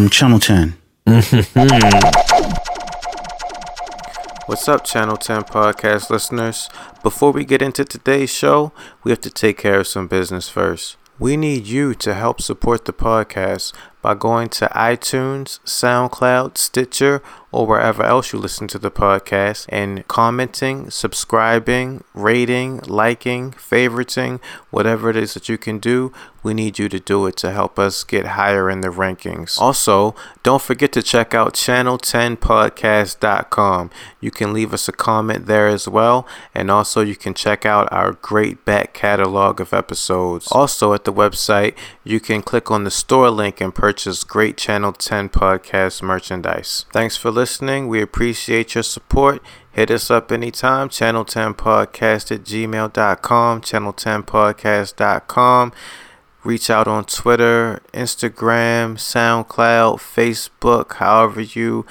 um, Channel 10. What's up, Channel 10 podcast listeners? Before we get into today's show, we have to take care of some business first. We need you to help support the podcast by going to iTunes, SoundCloud, Stitcher, or wherever else you listen to the podcast and commenting, subscribing, rating, liking, favoriting, whatever it is that you can do. We need you to do it to help us get higher in the rankings. Also, don't forget to check out channel10podcast.com. You can leave us a comment there as well, and also you can check out our great back catalog of episodes. Also, at the website, you can click on the store link and purchase great Channel 10 podcast merchandise. Thanks for listening. We appreciate your support. Hit us up anytime, channel10podcast at gmail.com, channel10podcast.com. Reach out on Twitter, Instagram, SoundCloud, Facebook, however you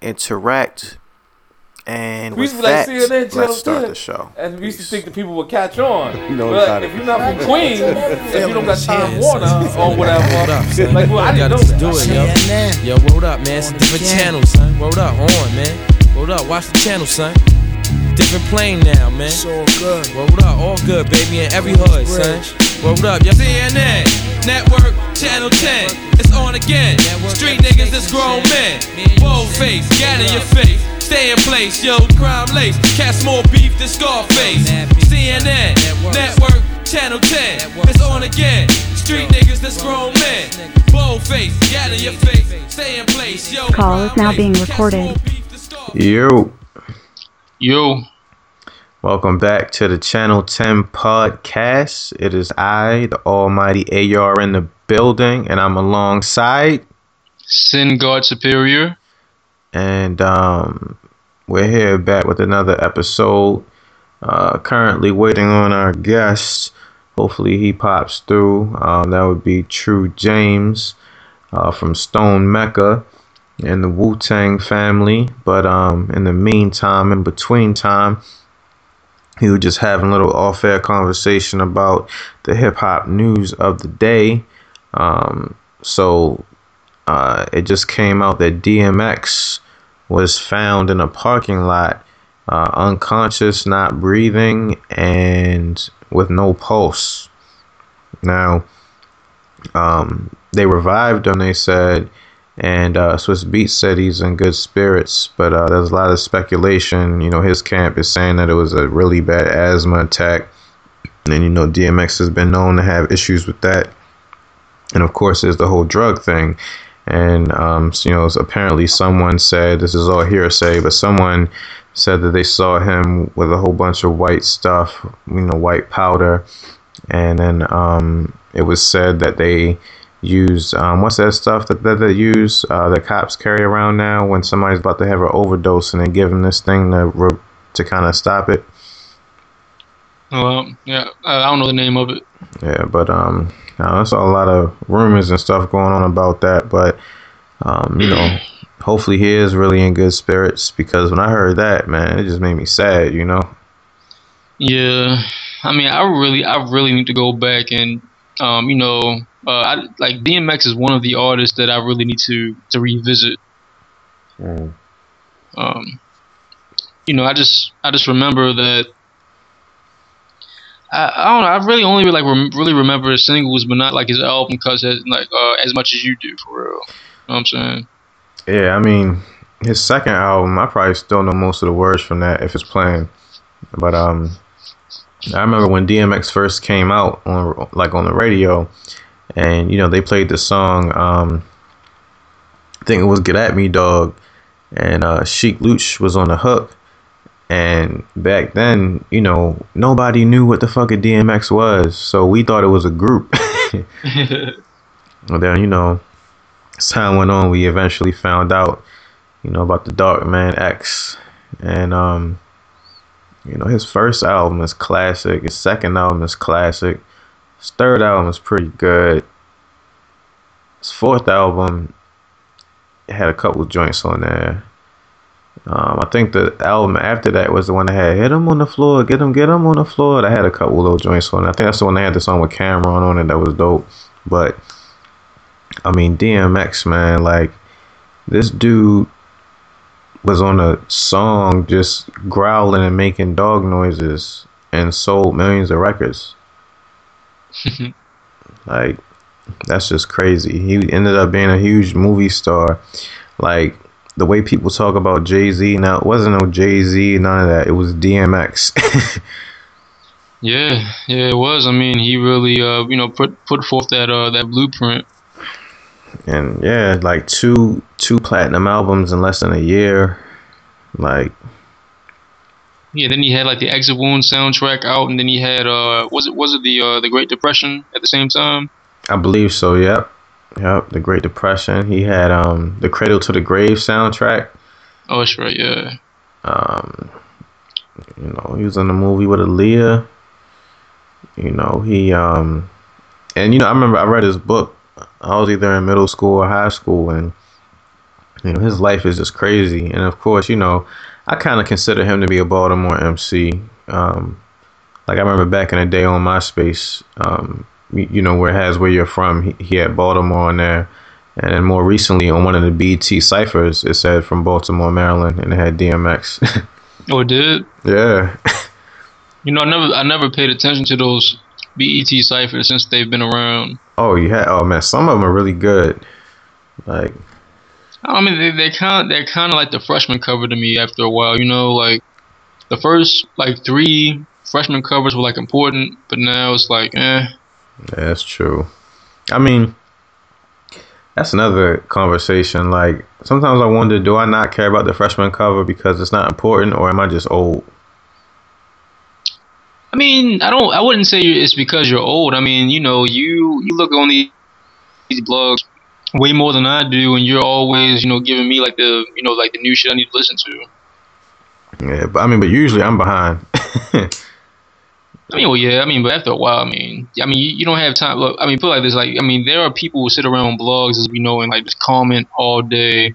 interact. And We with used to be like that, CNN Channel let's start 10. the show. And we used to think that people would catch on. You know but if you're not from Queens, if you don't got Time Warner or whatever, Word up, son. like, well, I didn't Gotta know just that. do it, yo. Yo, word up, man. It's a different channel, son. What up, on, man. What up, watch the channel, son. Different plane now, man. It's all good. What up, all good, baby, in every hood, son. What up, yo. CNN, Network, Channel 10. It's on again. Street niggas, it's grown men. Bold face, gat in your face. Stay in place, yo, crime lace. Cast more beef than Scarface. CNN, Network, Channel 10. It's on again. Street niggas, that's grown men. Bold face, gat in your face. Stay in place, yo. Call is now being recorded. more beef than Scarface. Yo. Yo, Welcome back to the Channel 10 podcast. It is I, the almighty AR in the building, and I'm alongside. Sin God Superior. And um, we're here back with another episode. Uh, currently waiting on our guest. Hopefully he pops through. Um, that would be True James uh, from Stone Mecca and the Wu Tang family. But um, in the meantime, in between time, he was just having a little off-air conversation about the hip hop news of the day. Um, so uh, it just came out that DMX was found in a parking lot, uh, unconscious, not breathing, and with no pulse. Now, um, they revived him. They said, and uh, Swizz Beatz said he's in good spirits, but uh, there's a lot of speculation. You know, his camp is saying that it was a really bad asthma attack, and you know, DMX has been known to have issues with that. And of course, there's the whole drug thing. And um, you know, apparently someone said this is all hearsay, but someone said that they saw him with a whole bunch of white stuff, you know, white powder, and then um, it was said that they use um, what's that stuff that, that they use uh, that cops carry around now when somebody's about to have an overdose and they give them this thing to to kind of stop it. Well, yeah, I don't know the name of it. Yeah, but um, now there's a lot of rumors and stuff going on about that. But um, you know, hopefully he is really in good spirits because when I heard that, man, it just made me sad. You know. Yeah, I mean, I really, I really need to go back and, um, you know, uh, I, like DMX is one of the artists that I really need to to revisit. Um, you know, I just, I just remember that. I, I don't know. I really only like rem- really remember his singles, but not like his album, cause it, like uh, as much as you do for real. You know what I'm saying? Yeah, I mean, his second album, I probably still know most of the words from that if it's playing. But um, I remember when DMX first came out on like on the radio, and you know they played the song. Um, I think it was "Get at Me, Dog," and uh, Sheek Louch was on the hook. And back then, you know, nobody knew what the fuck a DMX was, so we thought it was a group. Well, then, you know, as time went on, we eventually found out, you know, about the Dark Man X. And, um, you know, his first album is classic. His second album is classic. His third album is pretty good. His fourth album had a couple joints on there. Um, I think the album after that was the one that had "Hit "Hit 'em on the floor, get 'em, get 'em on the floor." That had a couple little joints on it. I think that's the one that had the song with Cam'ron on it that was dope. But I mean, DMX, man, like this dude was on a song just growling and making dog noises and sold millions of records. like that's just crazy. He ended up being a huge movie star. Like the way people talk about Jay Z now, it wasn't no Jay Z, none of that. It was DMX. yeah, yeah, it was. I mean, he really, uh, you know, put put forth that uh, that blueprint. And yeah, like two two platinum albums in less than a year. Like yeah, then he had like the Exit Wound soundtrack out, and then he had uh, was it was it the uh, the Great Depression at the same time? I believe so. Yep, yep. The Great Depression. He had um the Cradle to the Grave soundtrack. Oh, that's right. Yeah. Um, you know, he was in the movie with Aaliyah. You know, he um, and you know, I remember I read his book. I was either in middle school or high school, and you know, his life is just crazy. And of course, you know, I kind of consider him to be a Baltimore MC. Um, like I remember back in the day on MySpace, um, you, know, where it has where you're from. He, he, had Baltimore on there, and then more recently on one of the BET ciphers, it said from Baltimore, Maryland, and it had DMX. oh, it did? Yeah. you know, I never, I never paid attention to those BET ciphers since they've been around. Oh, you had? Oh man, some of them are really good. Like I mean, they they kind of they're kind of like the freshman cover to me after a while. You know, like the first like three freshman covers were like important, but now it's like, eh. That's true. I mean, that's another conversation. Like sometimes I wonder, do I not care about the freshman cover because it's not important, or am I just old? I mean, I don't. I wouldn't say it's because you're old. I mean, you know, you you look on these blogs way more than I do, and you're always, you know, giving me like the, you know, like the new shit I need to listen to. Yeah, but I mean, but usually I'm behind. I mean, well, yeah. I mean, but after a while, I mean, I mean, you, you don't have time. Look, I mean, put like this, like, I mean, there are people who sit around on blogs, as we know, and like just comment all day,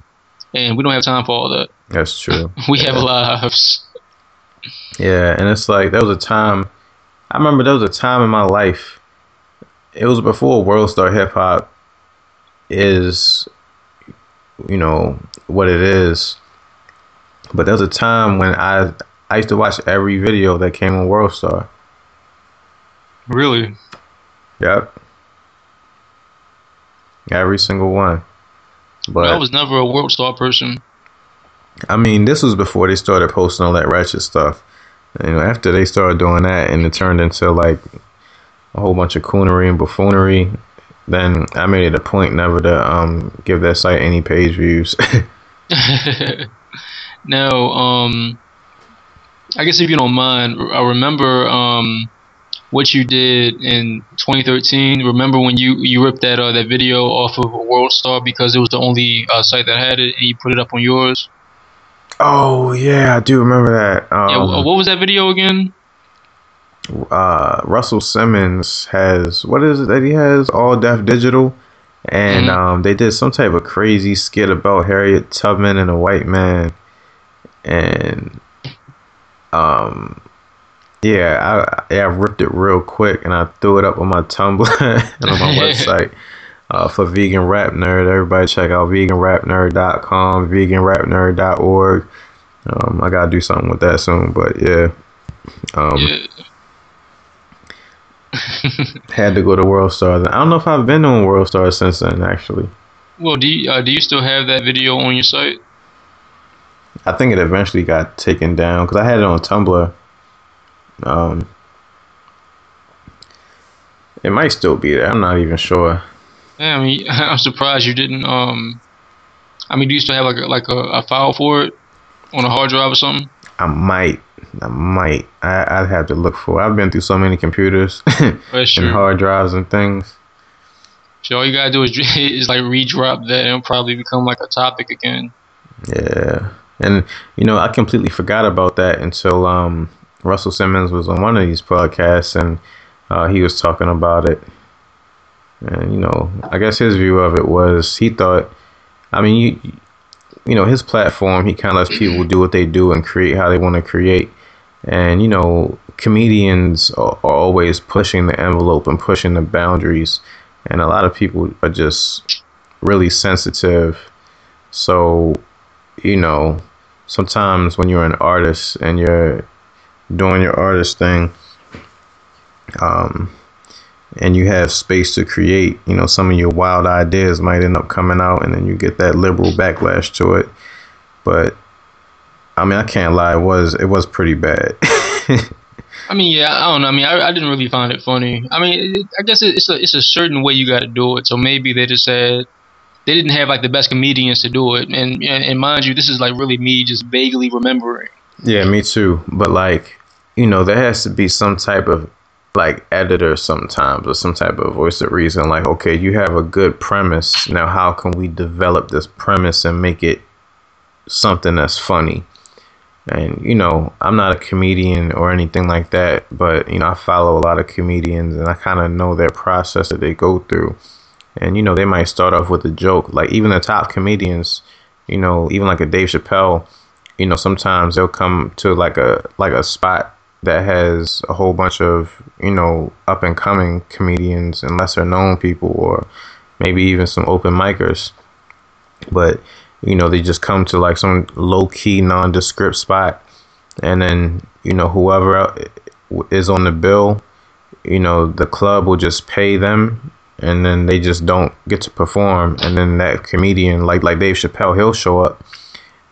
and we don't have time for all that. That's true. we yeah. have lives. Yeah, and it's like there was a time. I remember there was a time in my life. It was before World Star Hip Hop is, you know, what it is. But there was a time when I I used to watch every video that came on World Star. Really? Yep. Every single one. But I was never a World Star person. I mean, this was before they started posting all that ratchet stuff. You know, after they started doing that, and it turned into like a whole bunch of coonery and buffoonery then I made it a point never to um, give that site any page views. now, um, I guess if you don't mind, I remember um, what you did in 2013. Remember when you, you ripped that uh, that video off of World Star because it was the only uh, site that had it, and you put it up on yours. Oh yeah, I do remember that. Um, yeah, what was that video again? uh, Russell Simmons has what is it that he has? All Def Digital, and mm-hmm. um, they did some type of crazy skit about Harriet Tubman and a white man, and um, yeah, I yeah I ripped it real quick and I threw it up on my Tumblr and on my website. Uh, for vegan rap nerd, everybody check out veganrapnerd.com, veganrapnerd.org. Um, I gotta do something with that soon, but yeah. Um, yeah. had to go to World Star. I don't know if I've been on World Star since then, actually. Well, do you, uh, do you still have that video on your site? I think it eventually got taken down because I had it on Tumblr. Um, it might still be there. I'm not even sure. Yeah, I mean, I'm surprised you didn't. Um, I mean, do you still have like a, like a, a file for it on a hard drive or something? I might. I might. I, would have to look for. It. I've been through so many computers and hard drives and things. So all you gotta do is is like redrop that, and it'll probably become like a topic again. Yeah, and you know I completely forgot about that until um, Russell Simmons was on one of these podcasts and uh, he was talking about it. And you know, I guess his view of it was he thought. I mean, you you know his platform. He kind of lets people do what they do and create how they want to create. And, you know, comedians are, always pushing the envelope and pushing the boundaries. And a lot of people are just really sensitive. So, you know, sometimes when you're an artist and you're doing your artist thing, um, and you have space to create, you know, some of your wild ideas might end up coming out, and then you get that liberal backlash to it. But I mean, I can't lie, it was it was pretty bad. I mean, yeah, I don't know. I mean, I, I didn't really find it funny. I mean, it, I guess it's a it's a certain way you got to do it. So maybe they just said they didn't have like the best comedians to do it. And and mind you, this is like really me just vaguely remembering. Yeah, me too. But like, you know, there has to be some type of like editor sometimes or some type of voice of reason like okay you have a good premise. Now how can we develop this premise and make it something that's funny? And you know i'm not a comedian or anything like that but you know i follow a lot of comedians and i kind of know their process that they go through. And you know they might start off with a joke. Like even the top comedians you know even like a dave chappelle you know sometimes they'll come to like a like a spot that has a whole bunch of you know up and coming comedians and lesser known people or maybe even some open micers. But you know they just come to like some low key nondescript spot and then you know whoever is on the bill you know the club will just pay them and then they just don't get to perform. And then that comedian like like Dave Chappelle he'll show up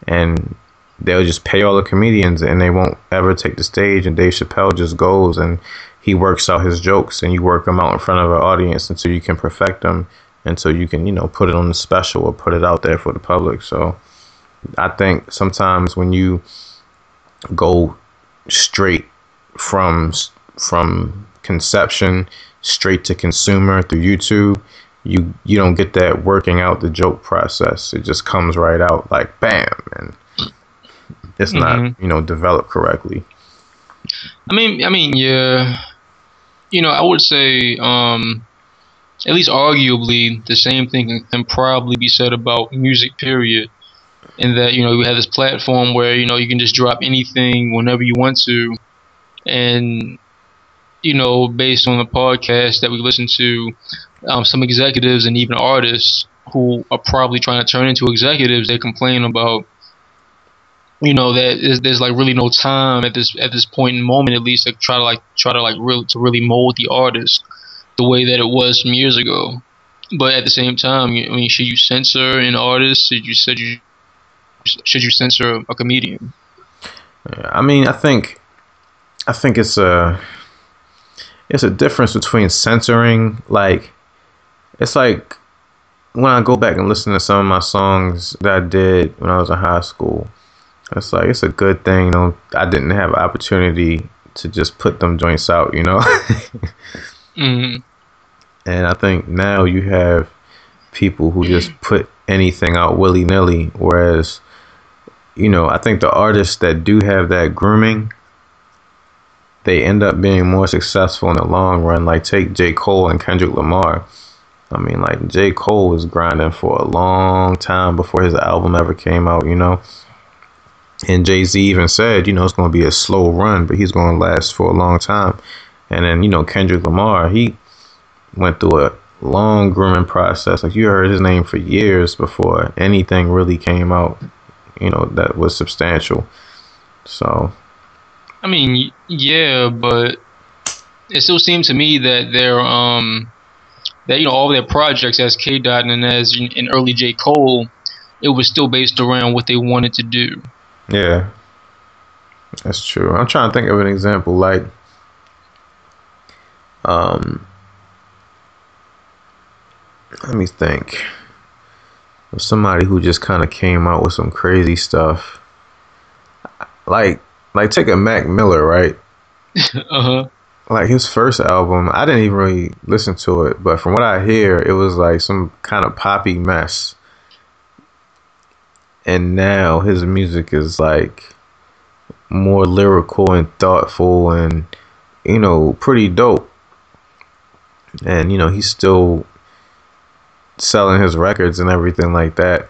and they'll just pay all the comedians and they won't ever take the stage. And Dave Chappelle just goes and he works out his jokes and you work them out in front of an audience until you can perfect them until you can, you know, put it on the special or put it out there for the public. So I think sometimes when you go straight from from conception straight to consumer through YouTube, you you don't get that working out the joke process. It just comes right out like bam and it's mm-hmm. not you know developed correctly. I mean, I mean, yeah, you know, I would say, um, at least arguably, the same thing can, can probably be said about music. Period. In that you know we have this platform where you know you can just drop anything whenever you want to, and you know based on the podcast that we listen to, um, some executives and even artists who are probably trying to turn into executives, they complain about you know that is, there's like really no time at this at this point in moment at least to try to like try to like really to really mold the artist the way that it was some years ago. But at the same time i mean should you censor an artist? Should you should you should you censor a comedian? I mean i think i think it's a it's a difference between censoring like it's like when i go back and listen to some of my songs that i did when i was in high school it's like it's a good thing, you know. I didn't have an opportunity to just put them joints out, you know. mm-hmm. And I think now you have people who just put anything out willy nilly, whereas, you know, I think the artists that do have that grooming, they end up being more successful in the long run. Like take J. Cole and Kendrick Lamar. I mean, like J. Cole was grinding for a long time before his album ever came out, you know. And Jay Z even said, you know, it's going to be a slow run, but he's going to last for a long time. And then, you know, Kendrick Lamar, he went through a long grooming process. Like you heard his name for years before anything really came out, you know, that was substantial. So, I mean, yeah, but it still seems to me that they're um that you know all their projects as K Dot and as in early J Cole, it was still based around what they wanted to do. Yeah, that's true. I'm trying to think of an example like, um, let me think of somebody who just kind of came out with some crazy stuff. Like, like take a Mac Miller, right? uh huh. Like his first album, I didn't even really listen to it, but from what I hear, it was like some kind of poppy mess and now his music is like more lyrical and thoughtful and you know pretty dope. And you know he's still selling his records and everything like that.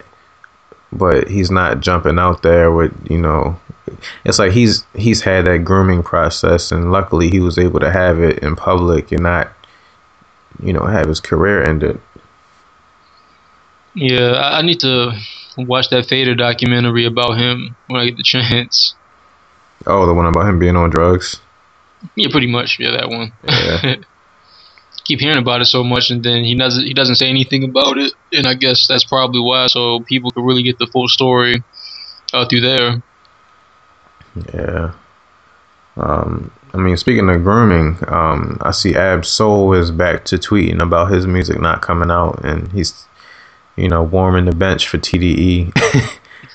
But he's not jumping out there with you know it's like he's he's had that grooming process and luckily he was able to have it in public and not you know have his career ended. Yeah, I, need to watch that Fader documentary about him when I get the chance. Oh, the one about him being on drugs. Yeah, pretty much. Yeah, that one. Yeah. Keep hearing about it so much, and then he doesn't he doesn't say anything about it, and I guess that's probably why, so people could really get the full story uh, through there. Yeah. Um, I mean, speaking of grooming, um, I see Ab Soul is back to tweeting about his music not coming out, and he's, you know, warming the bench for TDE.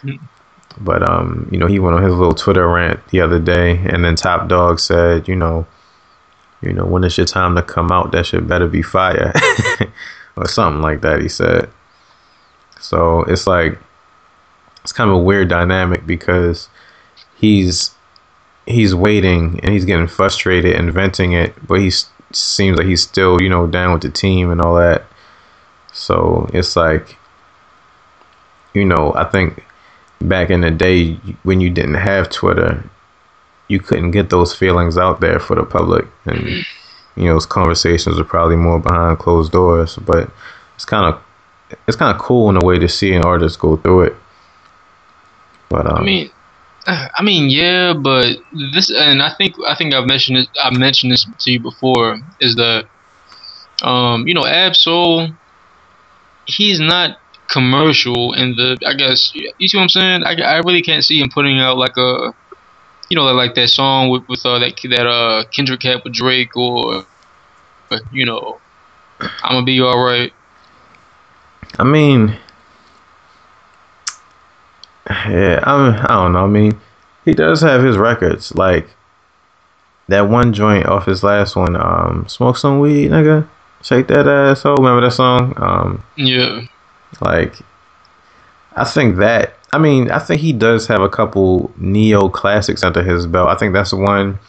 but um, you know, he went on his little Twitter rant the other day, and then Top Dawg said, you know, you know, when it's your time to come out, that shit better be fire, or something like that. He said. So it's like it's kind of a weird dynamic because he's he's waiting and he's getting frustrated and venting it, but he seems like he's still you know down with the team and all that. So it's like you know I think back in the day when you didn't have Twitter, you couldn't get those feelings out there for the public, and you know those conversations are probably more behind closed doors. But it's kind of it's kind of cool in a way to see an artist go through it. But um, I mean, I mean, yeah, but this, and I think I think I've mentioned it. I mentioned this to you before. Is that, um, you know, Ab-Soul, he's not commercial in the. I guess you see what I'm saying. I, I really can't see him putting out like a, you know, like that song with with uh, that that uh Kendrick had with Drake or, you know, I'm gonna be all right. I mean, yeah, I I don't know. I mean, he does have his records. Like that one joint off his last one, um, "Smoke Some Weed," nigga. Shake that ass. Oh, remember that song? Um, yeah. Like, I think that. I mean, I think he does have a couple neo classics under his belt. I think that's one.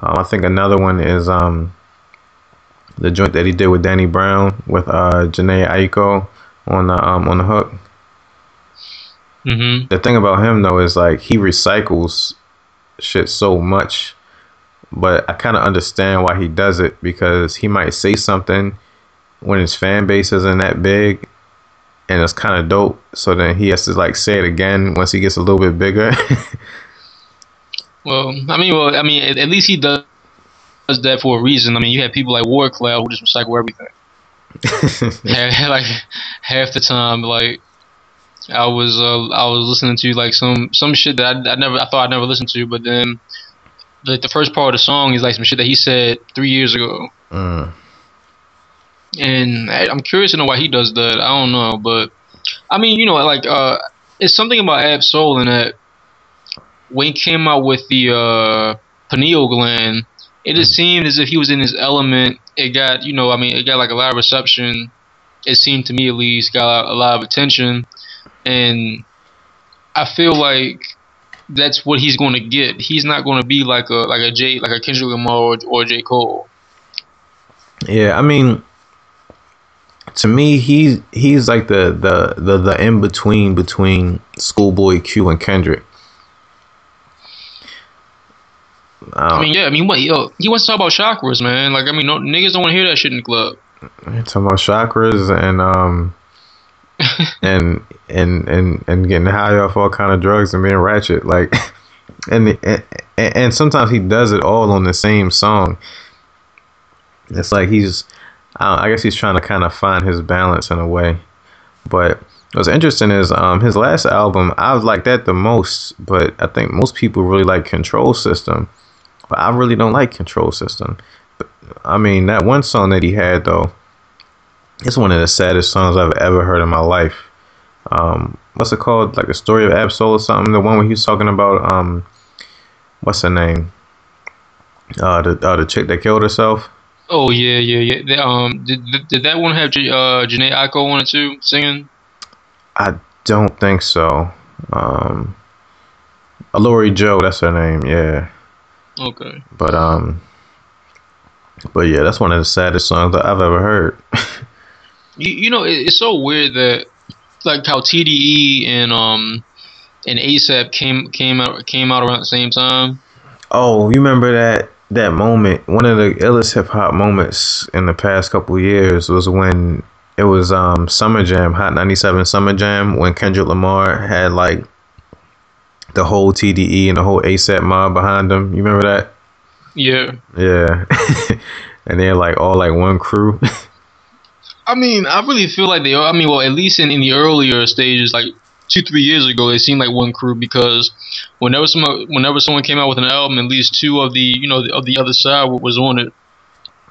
Um, I think another one is um, the joint that he did with Danny Brown with uh, Jhené Aiko on the um, on the hook. Mm-hmm. The thing about him though is like he recycles shit so much, but I kind of understand why he does it because he might say something when his fan base isn't that big, and it's kind of dope. So then he has to like say it again once he gets a little bit bigger. well, I mean, well, I mean, at, at least he does does that for a reason. I mean, you have people like War Cloud who just recycle everything. like half the time, like I was uh, I was listening to like some some shit that I, I never I thought I'd never listened to, but then like the first part of the song is like some shit that he said three years ago. Mm. And I, I'm curious to know why he does that. I don't know, but I mean, you know, like uh, it's something about Ab-Soul in that when he came out with the uh, pineal gland, it just seemed as if he was in his element. It got, you know, I mean, it got like a lot of reception. It seemed to me at least got a lot of attention, and I feel like that's what he's going to get. He's not going to be like a like a J like a Kendrick Lamar or, or J Cole. Yeah, I mean, to me, he's he's like the the the, the in between between Schoolboy Q and Kendrick. I mean, yeah, I mean, what yo, he wants to talk about chakras, man. Like, I mean, no, niggas don't want to hear that shit in the club. Talking about chakras and um and and and and getting high off all kind of drugs and being ratchet, like, and and, and sometimes he does it all on the same song. It's like he's, I, I guess he's trying to kind of find his balance in a way, but what's interesting is um his last album I like that the most, but I think most people really like Control System. But I really don't like Control System. But, I mean, that one song that he had though, it's one of the saddest songs I've ever heard in my life. Um, what's it called? Like the story of Ab-Soul or something. The one where he was talking about um, what's her name? Uh, the uh, the chick that killed herself. Oh yeah, yeah, yeah. The, um, did, did that one have J- uh, Jhené Aiko on it too, singing? I don't think so. Um, Lori Joe, that's her name. Yeah. Okay. But um, but yeah, that's one of the saddest songs I've ever heard. you, you know, it, it's so weird that like how TDE and um and ASAP came came out came out around the same time. Oh, you remember that that moment? One of the illest hip hop moments in the past couple years was when it was um Summer Jam, Hot 97 Summer Jam, when Kendrick Lamar had like the whole TDE and the whole ASAP mob behind him. You remember that? Yeah. Yeah. and they're like all like one crew. I mean, I really feel like they are. I mean, well, at least in, in the earlier stages, like two, three years ago, they seemed like one crew because whenever someone, whenever someone came out with an album, at least two of the, you know, of the other side was on it.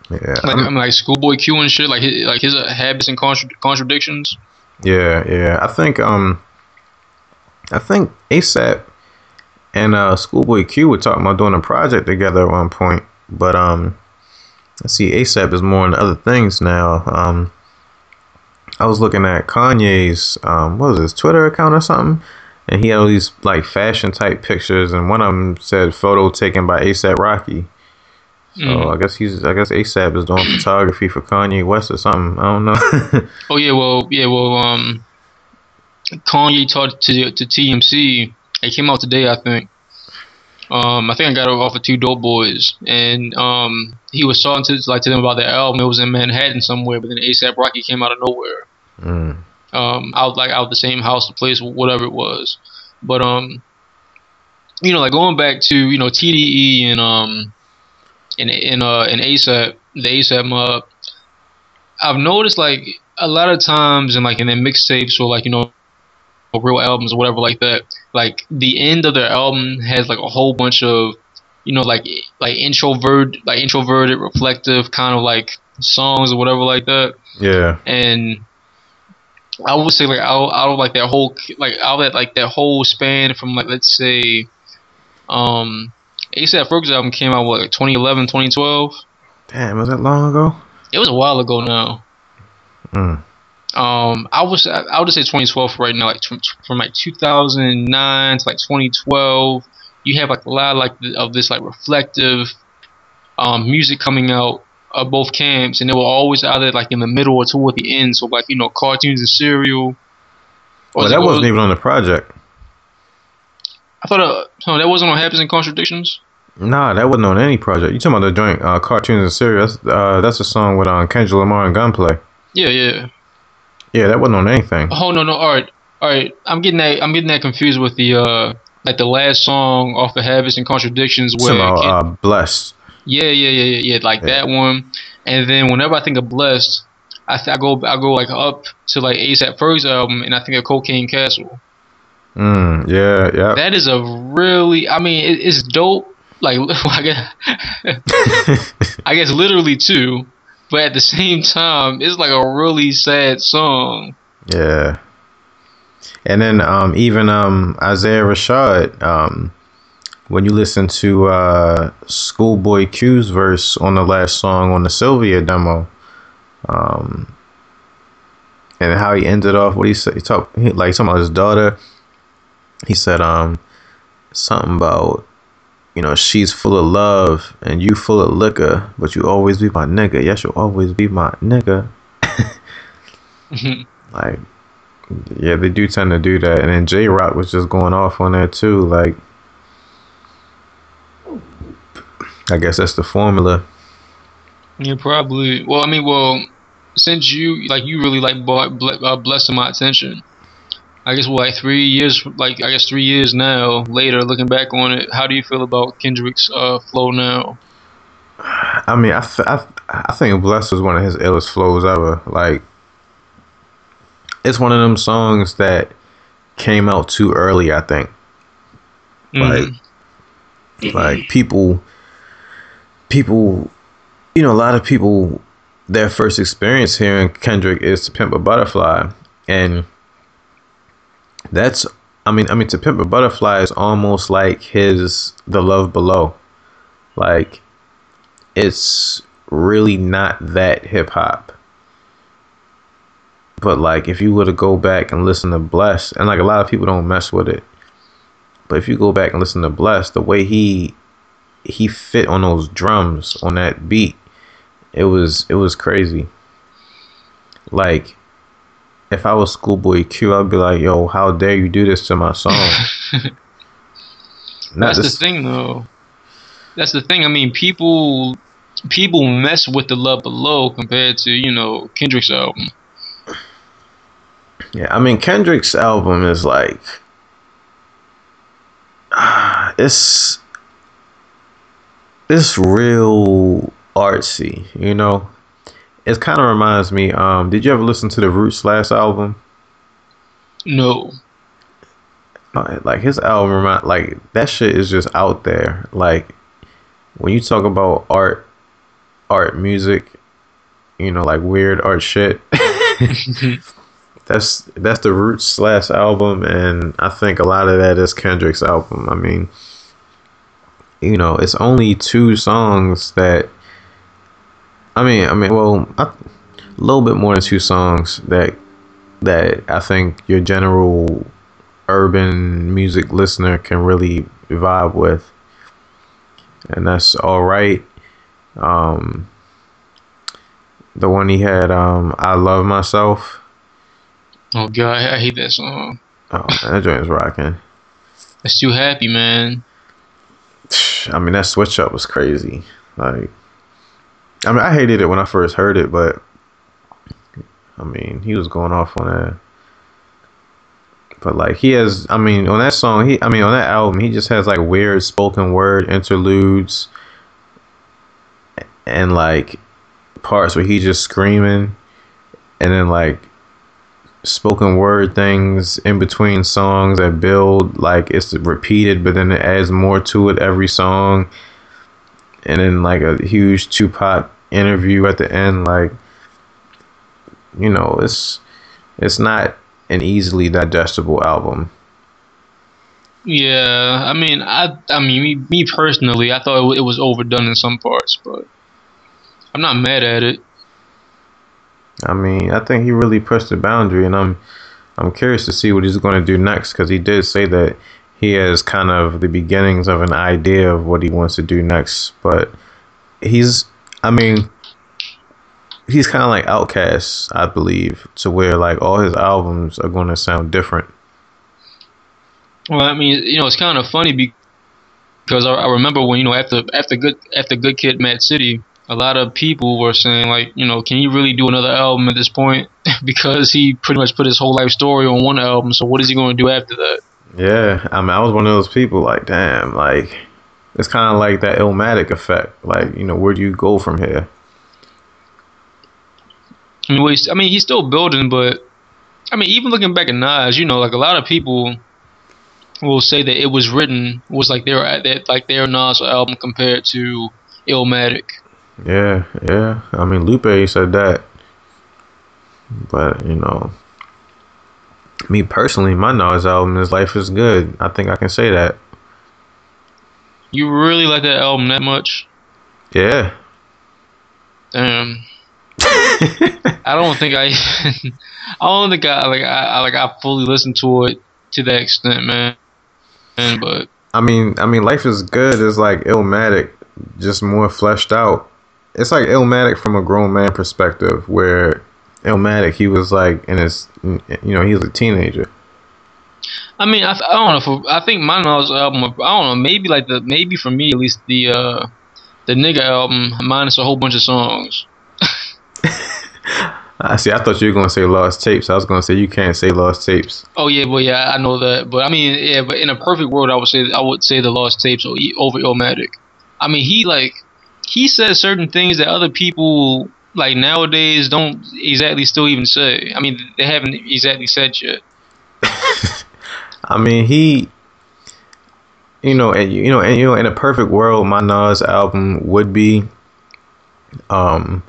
Yeah, like, I mean, like Schoolboy Q and shit, like his, like his habits and contra- contradictions. Yeah, yeah. I think um, I think ASAP and uh Schoolboy Q were talking about doing a project together at one point, but um, I see ASAP is more into other things now. Um, I was looking at Kanye's um, what was his Twitter account or something, and he had all these like fashion type pictures, and one of them said photo taken by ASAP Rocky. So mm. I guess he's I guess ASAP is doing photography for Kanye West or something. I don't know. oh yeah, well yeah, well um, Kanye talked to to TMC. It came out today, I think. Um, I think I got it off of 2DopeBoyz, and um, he was talking to like to them about their album. It was in Manhattan somewhere, but then ASAP Rocky came out of nowhere. Mm. Um, out like out the same house, the place, whatever it was. But um, you know, like going back to you know TDE and um in in uh in ASAP the ASAP mob, I've noticed like a lot of times in like in their mixtapes or like you know real albums or whatever like that, like the end of their album has like a whole bunch of you know like like introvert like introverted reflective kind of like songs or whatever like that. Yeah. And I would say like out, out of like that whole like out of that like that whole span from like let's say um ASAP Ferg's album came out what, like 2011, 2012? Damn, was that long ago? It was a while ago now. Mm. Um, I was I would say 2012 right now, like from like 2009 to like 2012. You have like a lot of, like of this like reflective um, music coming out of both camps, and they were always either like in the middle or toward the end. So like you know, cartoons and cereal. Well, that wasn't even on the project. I thought uh, no, that wasn't on Habits and Contradictions. Nah, that wasn't on any project. You talking about the joint uh, cartoons and cereal? That's, uh, that's a song with um, Kendrick Lamar and Gunplay. Yeah, yeah. Yeah, that wasn't on anything. Oh no, no. All right, all right. I'm getting that. I'm getting that confused with the uh, like the last song off of Habits and Contradictions where about, uh, blessed. Yeah, yeah, yeah, yeah, yeah. Like yeah. that one. And then whenever I think of blessed, I, th- I go I go like up to like ASAP Ferg's album, and I think of Cocaine Castle. Mm, yeah, yeah. That is a really. I mean, it, it's dope. Like I guess, I guess literally too, but at the same time, it's like a really sad song. Yeah. And then um, even um, Isaiah Rashad, um, when you listen to uh, Schoolboy Q's verse on the last song on the Cilvia demo, um, and how he ended off, what he said, he talked like talking about his daughter. He said um something about you know she's full of love and you full of liquor but you always be my nigga. Yes you'll always be my nigga. Like yeah they do tend to do that. And then Jay Rock was just going off on that too. Like I guess that's the formula yeah probably well I mean well since you like you really like bought uh, blessing my attention I guess what, like three years, like I guess three years now later, looking back on it, how do you feel about Kendrick's uh, flow now? I mean, I, th- I, th- I think "Blessed" was one of his illest flows ever. Like, it's one of them songs that came out too early. I think, mm-hmm. like, like people, people, you know, a lot of people, their first experience hearing Kendrick is "To Pimp a Butterfly," and that's I mean I mean to pimp a butterfly is almost like his the love below. Like it's really not that hip hop. But like if you were to go back and listen to Bless and like a lot of people don't mess with it. But if you go back and listen to Bless, the way he he fit on those drums on that beat, it was it was crazy. Like if I was Schoolboy Q, I'd be like, "Yo, how dare you do this to my song?" That's the thing, though. That's the thing. I mean, people people mess with the Love Below compared to you know Kendrick's album. Yeah, I mean Kendrick's album is like it's it's real artsy, you know. It kind of reminds me. Um, did you ever listen to the Roots last album? No. Uh, like his album, remind like that shit is just out there. Like when you talk about art, art, music, you know, like weird art shit. that's that's the Roots last album, and I think a lot of that is Kendrick's album. I mean, you know, it's only two songs that. I mean, I mean, well, I, a little bit more than two songs that that I think your general urban music listener can really vibe with, and that's all right. Um, the one he had, um, I love myself. Oh god, I hate that song. Oh, that joint is rocking. It's too happy, man. I mean, that switch up was crazy. Like, I mean, I hated it when I first heard it, but I mean, he was going off on that. But like, he has, I mean, on that song, he, I mean, on that album, he just has like weird spoken word interludes and like parts where he's just screaming, and then like spoken word things in between songs that build like it's repeated but then it adds more to it every song. And then like a huge Tupac interview at the end like you know it's it's not an easily digestible album. Yeah i mean i i mean me, me personally i thought it, it was overdone in some parts but i'm not mad at it I mean, I think he really pushed the boundary, and I'm I'm curious to see what he's going to do next because he did say that he has kind of the beginnings of an idea of what he wants to do next. But he's, I mean, he's kind of like Outkast, I believe, to where like all his albums are going to sound different. Well, I mean, you know, it's kind of funny because I, I remember when you know after after good after Good Kid, Mad City a lot of people were saying like, you know, can he really do another album at this point? because he pretty much put his whole life story on one album. So what is he going to do after that? Yeah, I mean, I was one of those people like, damn, like it's kind of like that Illmatic effect. Like, you know, where do you go from here? I mean, I mean, he's still building, but I mean, even looking back at Nas, you know, like a lot of people will say that it was written was like their like their Nas album compared to Illmatic. Yeah, yeah. I mean, Lupe said that. But, you know, me personally, my Nas album is Life is Good. I think I can say that. You really like that album that much? Yeah. Damn. I don't think I I don't think I like I like I fully listened to it to that extent, man. man but I mean, I mean, Life is Good is like Illmatic, just more fleshed out it's like Illmatic from a grown man perspective, where Illmatic he was like in his, you know, he was a teenager. I mean, I, I don't know. If, I think my Nas album, I don't know, maybe like the maybe for me at least the uh the nigga album minus a whole bunch of songs. I see. I thought you were gonna say lost tapes. I was gonna say you can't say lost tapes. Oh yeah, well yeah, I know that. But I mean, yeah, but in a perfect world, I would say I would say the lost tapes over Illmatic. I mean, he like he says certain things that other people like nowadays don't exactly still even say. I mean, they haven't exactly said yet. I mean, he, you know, and you know, and you know, in a perfect world, my Nas album would be, um,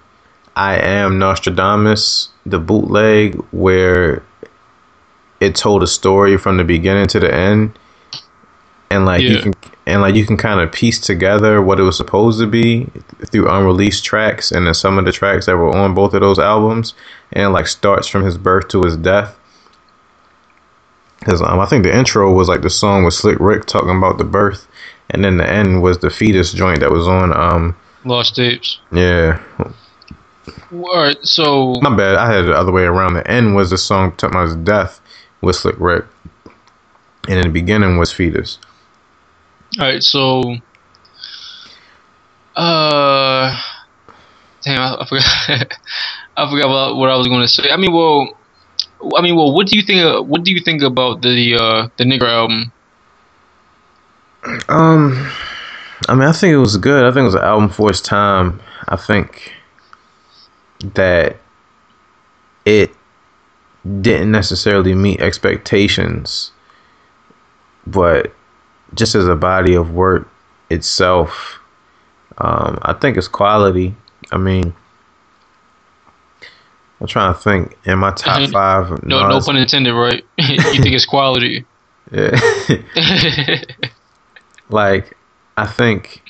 I am Nastradamus, the bootleg where it told a story from the beginning to the end, and like yeah. you can and like you can kind of piece together what it was supposed to be through unreleased tracks and then some of the tracks that were on both of those albums and like starts from his birth to his death. Because um, i think the intro was like the song with slick rick talking about the birth and then the end was the fetus joint that was on um lost tapes. yeah. All right so my bad i had it the other way around. The end was the song talking about his death with slick rick and in the beginning was fetus all right, so uh, damn, I, I forgot. I forgot about what I was going to say. I mean, well, I mean, well, what do you think? Uh, what do you think about the uh, the nigger album? Um, I mean, I think it was good. I think it was an album for its time. I think that it didn't necessarily meet expectations, but just as a body of work itself, um, I think it's quality. I mean, I'm trying to think in my top five. no, no pun intended, right? you think it's quality? Yeah. like I think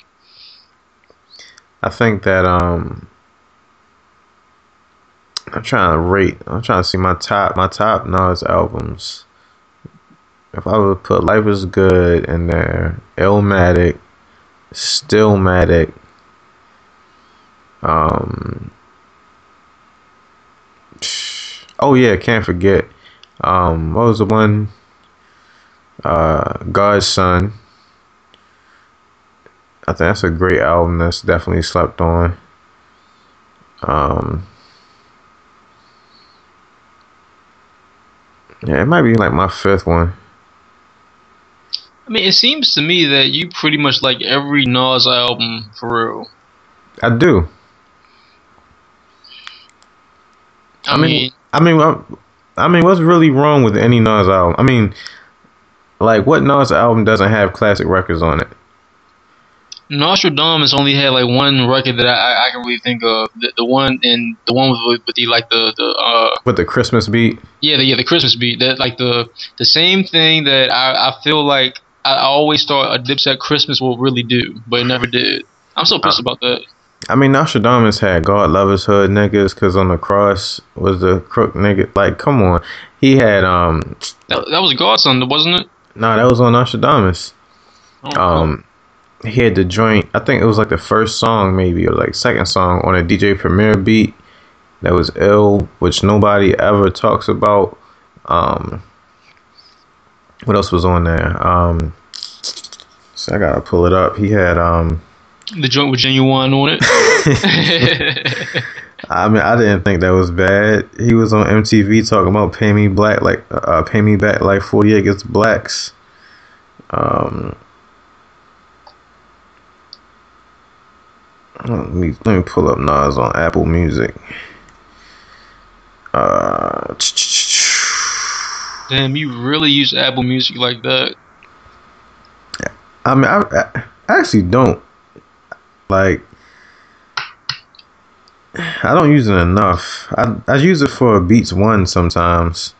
I think that um I'm trying to rate I'm trying to see my top my top Nas albums. If I would put Life is Good in there, Illmatic, Stillmatic, um Oh yeah, can't forget. Um what was the one? Uh God's Son. I think that's a great album that's definitely slept on. Um, yeah, it might be like my fifth one. I mean, it seems to me that you pretty much like every Nas album for real. I do. I, I mean, mean, I mean, I mean, what's really wrong with any Nas album? I mean, like, what Nas album doesn't have classic records on it? Nastradamus only had like one record that I, I can really think of. The, the one and the one with, with the like the the uh with the Christmas beat. Yeah, the, yeah, the Christmas beat. That like the the same thing that I, I feel like I always thought a Dipset Christmas will really do, but it never did. I'm so pissed about that. I mean, Nastradamus had God love his hood niggas because on the cross was the crook nigga. Like, come on, he had um. That, that was Godson, wasn't it? No, nah, that was on Nastradamus. Oh, um, he had the joint. I think it was like the first song, maybe or like second song on a DJ Premier beat that was ill, which nobody ever talks about. Um, what else was on there? Um, so I gotta pull it up. He had um, the joint with Ginuwine on it. I mean, I didn't think that was bad. He was on MTV talking about pay me black, like uh, pay me back like forty eight gets blacks. Um, Let me let me pull up Nas on Apple Music. Uh, Damn, you really use Apple Music like that? I mean, I, I actually don't. Like, I don't use it enough. I I use it for Beats One sometimes.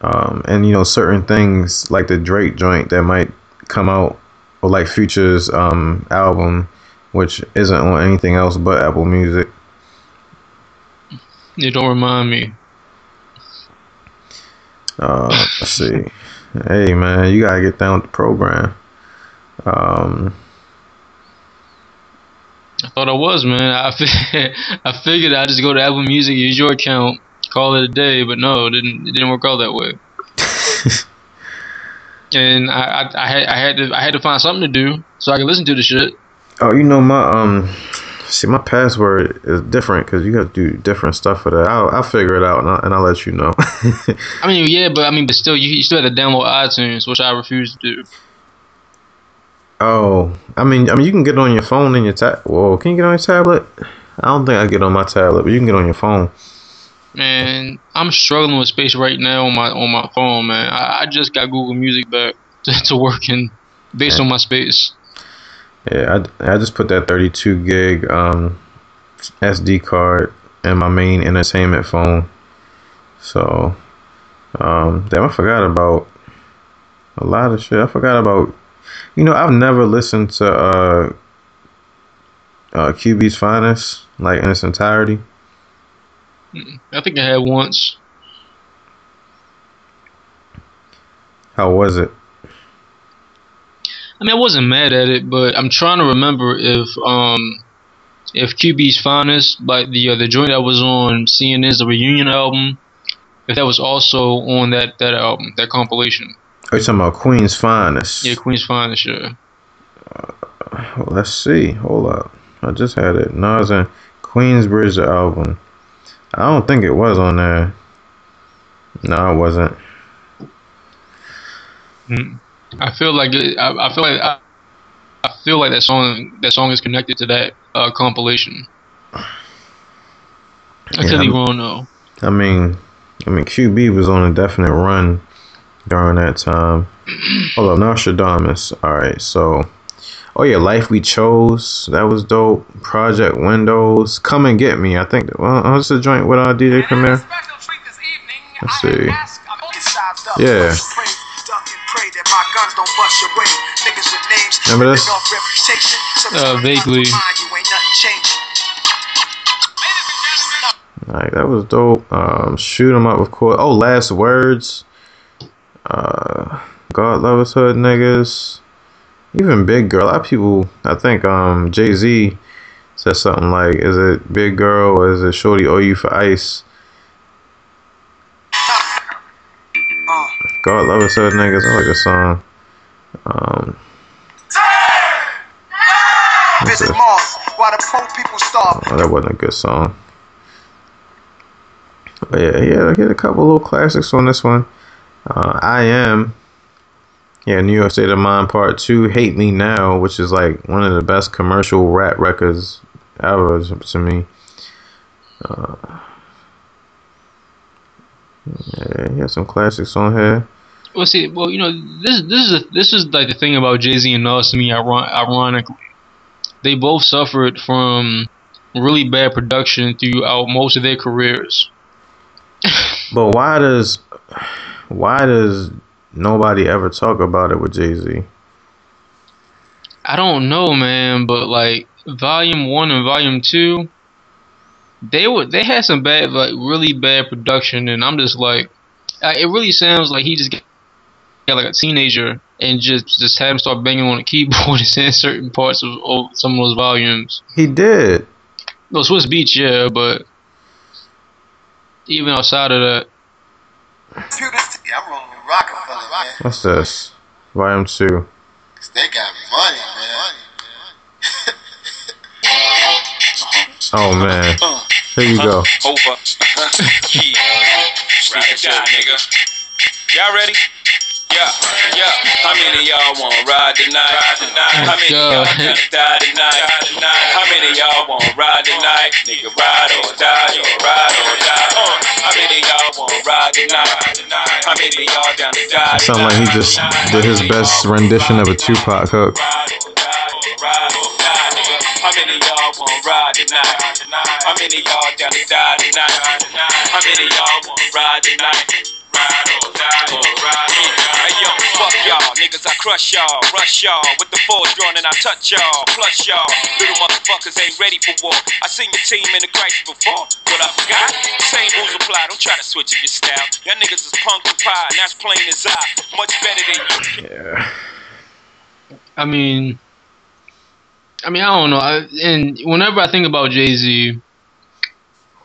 Um, and you know certain things like the Drake joint that might come out or like Future's um album which isn't on anything else but Apple Music. You don't remind me. Uh, let's see. Hey man, you gotta get down with the program. Um, I thought I was, man. I I figured I'd just go to Apple Music, use your account, call it a day, but no, it didn't it didn't work out that way. and I, I, I had I had to I had to find something to do so I could listen to the shit. Oh, you know my um, see my password is different because you got to do different stuff for that. I'll, I'll figure it out and I'll, and I'll let you know. I mean, yeah, but I mean, but still, you, you still have to download iTunes, which I refuse to do. Oh, I mean, I mean, you can get on your phone and your tab. Whoa, can you get on your tablet? I don't think I get on my tablet, but you can get on your phone. Man, I'm struggling with space right now on my on my phone, man. I, I just got Google Music back to, to working based on my space. Yeah, I, I just put that 32 gig um, SD card in my main entertainment phone. So, um, damn, I forgot about a lot of shit. I forgot about, you know, I've never listened to uh, uh, QB's Finest like in its entirety. I think I had once. How was it? I mean, I wasn't mad at it, but I'm trying to remember if um if QB's Finest, like the uh, the joint that was on CNN's the reunion album, if that was also on that that album, that compilation. Are you talking about Queen's Finest? Yeah, Queen's Finest, yeah. Uh, well, let's see. Hold up. I just had it. Nas and Queensbridge album. I don't think it was on there. No, it wasn't. Mm. I feel like it, I, I feel like I, I feel like that song that song is connected to that uh, compilation. I Yeah, could be I'm- wrong though. I mean, I mean, QB was on a definite run during that time. Hold on, Nastradamus. All right, so, oh yeah, Life We Chose. That was dope. Project Windows. Come and Get Me. I think. Well, what's the joint with our DJ Premier? Let's see. Yeah. Remember this? Uh, vaguely. Like that was dope. Um, shoot 'em up, of course. Oh, last words. Uh, God love us hood niggas. Even Big Girl. A lot of people. I think um Jay Z said something like, "Is it Big Girl or is it Shorty owe you for ice?" God love us hood niggas. I like this song. Um, Visit? Mars while the poor people starve. Oh, that wasn't a good song. But yeah, yeah, I get a couple little classics on this one. Uh, I am. Yeah, New York State of Mind Part 2, Hate Me Now, which is like one of the best commercial rap records ever to me. Uh, yeah, he has some classics on here. Well, see, well, you know, this this is a, this is like the thing about Jay Z and Nas to me. Ironically, they both suffered from really bad production throughout most of their careers. But why does why does nobody ever talk about it with Jay Z? I don't know, man, but like Volume One and Volume Two, they were they had some bad, like really bad production, and I'm just like, uh, it really sounds like he just got got, like a teenager and just just had him start banging on the keyboard and saying certain parts of, of some of those volumes. He did. No, Swizz Beatz, yeah, but even outside of that, I'm rolling with Roc-A-Fella, man. What's this? Volume two. they got money, man. Oh man. Here you go. Over. yeah. Ride it down, nigga. Y'all ready? Yeah, yeah. How many y'all want to ride tonight? How many y'all God. gonna die tonight? How many y'all want to ride tonight? Nigga, ride or die, yo, ride or die. Uh, how many y'all want to ride tonight? How many y'all down to die? Sound like he just did his best rendition of a Tupac hook. Ride or die, ride or die, nigga. How many y'all want to ride tonight? How many y'all down to die tonight? How many y'all want to ride tonight? Ride or die, or ride or die. Hey yo, fuck y'all, niggas, I crush y'all, rush y'all with the force drawn and I touch y'all. Plus y'all, little motherfuckers ain't ready for war. I seen your team in the crisis before, but I forgot. Same rules apply, don't try to switch up your style. Y'all niggas is punk and pie, and that's plain as I. Much better than you. Yeah. I mean, I mean, I don't know. I, and whenever I think about Jay Z,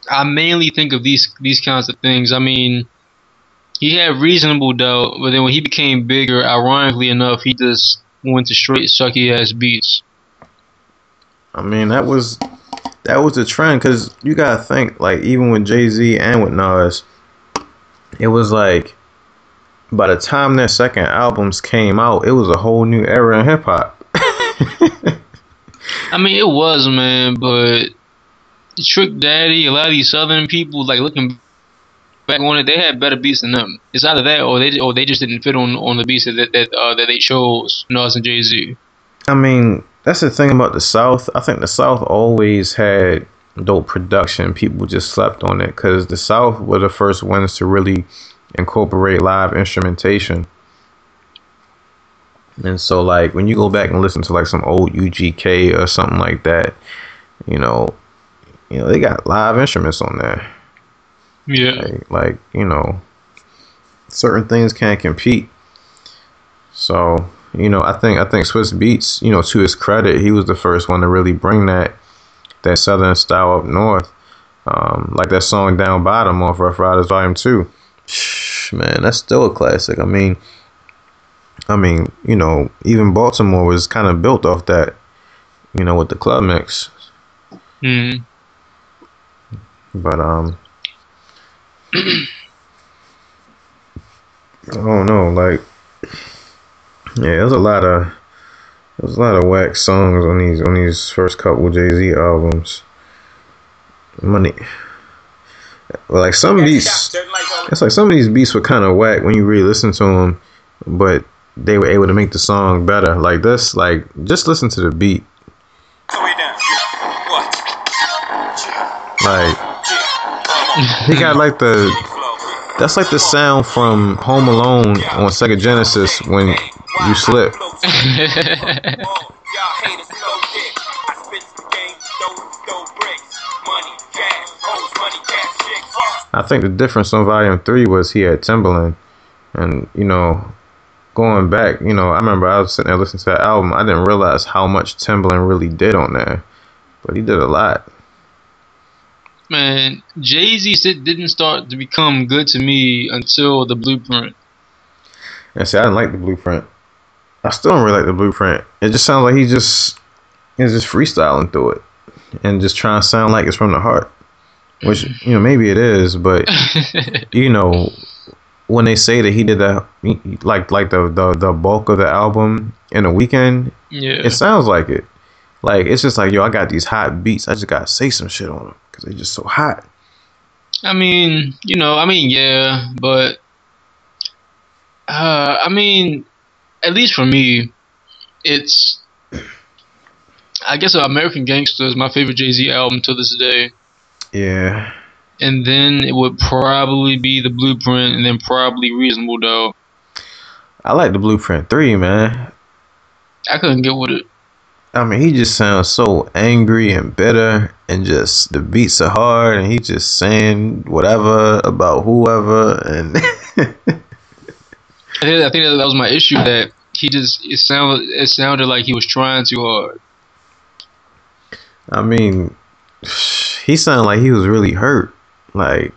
I mainly think of these these kinds of things. I mean, he had reasonable doubt, but then when he became bigger, ironically enough, he just went to straight sucky ass beats. I mean, that was that was the trend because you gotta think like even with Jay Z and with Nas, it was like by the time their second albums came out, it was a whole new era in hip hop. I mean, it was man, but Trick Daddy, a lot of these Southern people, like looking back on it, they had better beats than them. It's either that or they or they just didn't fit on on the beats that that uh, that they chose Nas and Jay Z. I mean, that's the thing about the South. I think the South always had dope production. People just slept on it because the South were the first ones to really incorporate live instrumentation. And so, like, when you go back and listen to like some old UGK or something like that, you know, you know they got live instruments on there. Yeah, Like, like you know, certain things can't compete. So you know, I think I think Swizz Beatz, you know, to his credit, he was the first one to really bring that that southern style up north. Um, like that song "Down Bottom" off Ruff Ryders Volume Two. Shh, Man, that's still a classic. I mean, I mean, you know, even Baltimore was kind of built off that. You know, with the club mix. mm. But um I don't know, like yeah, there's a lot of there's a lot of whack songs on these on these first couple Jay Z albums. Money, like some beats, it's like some of these beats were kind of whack when you really listen to them, but they were able to make the song better. Like this, like just listen to the beat. Like he got like the that's like the sound from Home Alone on Sega Genesis when you slip. I think the difference on Volume Three was he had Timbaland, and you know, going back, you know, I remember I was sitting there listening to that album. I didn't realize how much Timbaland really did on there, but he did a lot. Man, Jay Z didn't start to become good to me until the Blueprint. Yeah, see, I didn't like the Blueprint. I still don't really like the Blueprint. It just sounds like he just is just freestyling through it and just trying to sound like it's from the heart. Which you know maybe it is, but you know when they say that he did that like like the the, the bulk of the album in a weekend, yeah, it sounds like it. Like it's just like yo, I got these hot beats. I just gotta say some shit on them because they're just so hot. I mean, you know, I mean, yeah, but uh, I mean, at least for me, it's I guess American Gangster is my favorite Jay Z album to this day. Yeah. And then it would probably be the Blueprint, and then probably Reasonable Doubt. I like the Blueprint three, man. I couldn't get with it. I mean, he just sounds so angry and bitter, and just the beats are hard, and he just saying whatever about whoever, and I think, I think that was my issue that he just it sounded it sounded like he was trying too hard. I mean, he sounded like he was really hurt. Like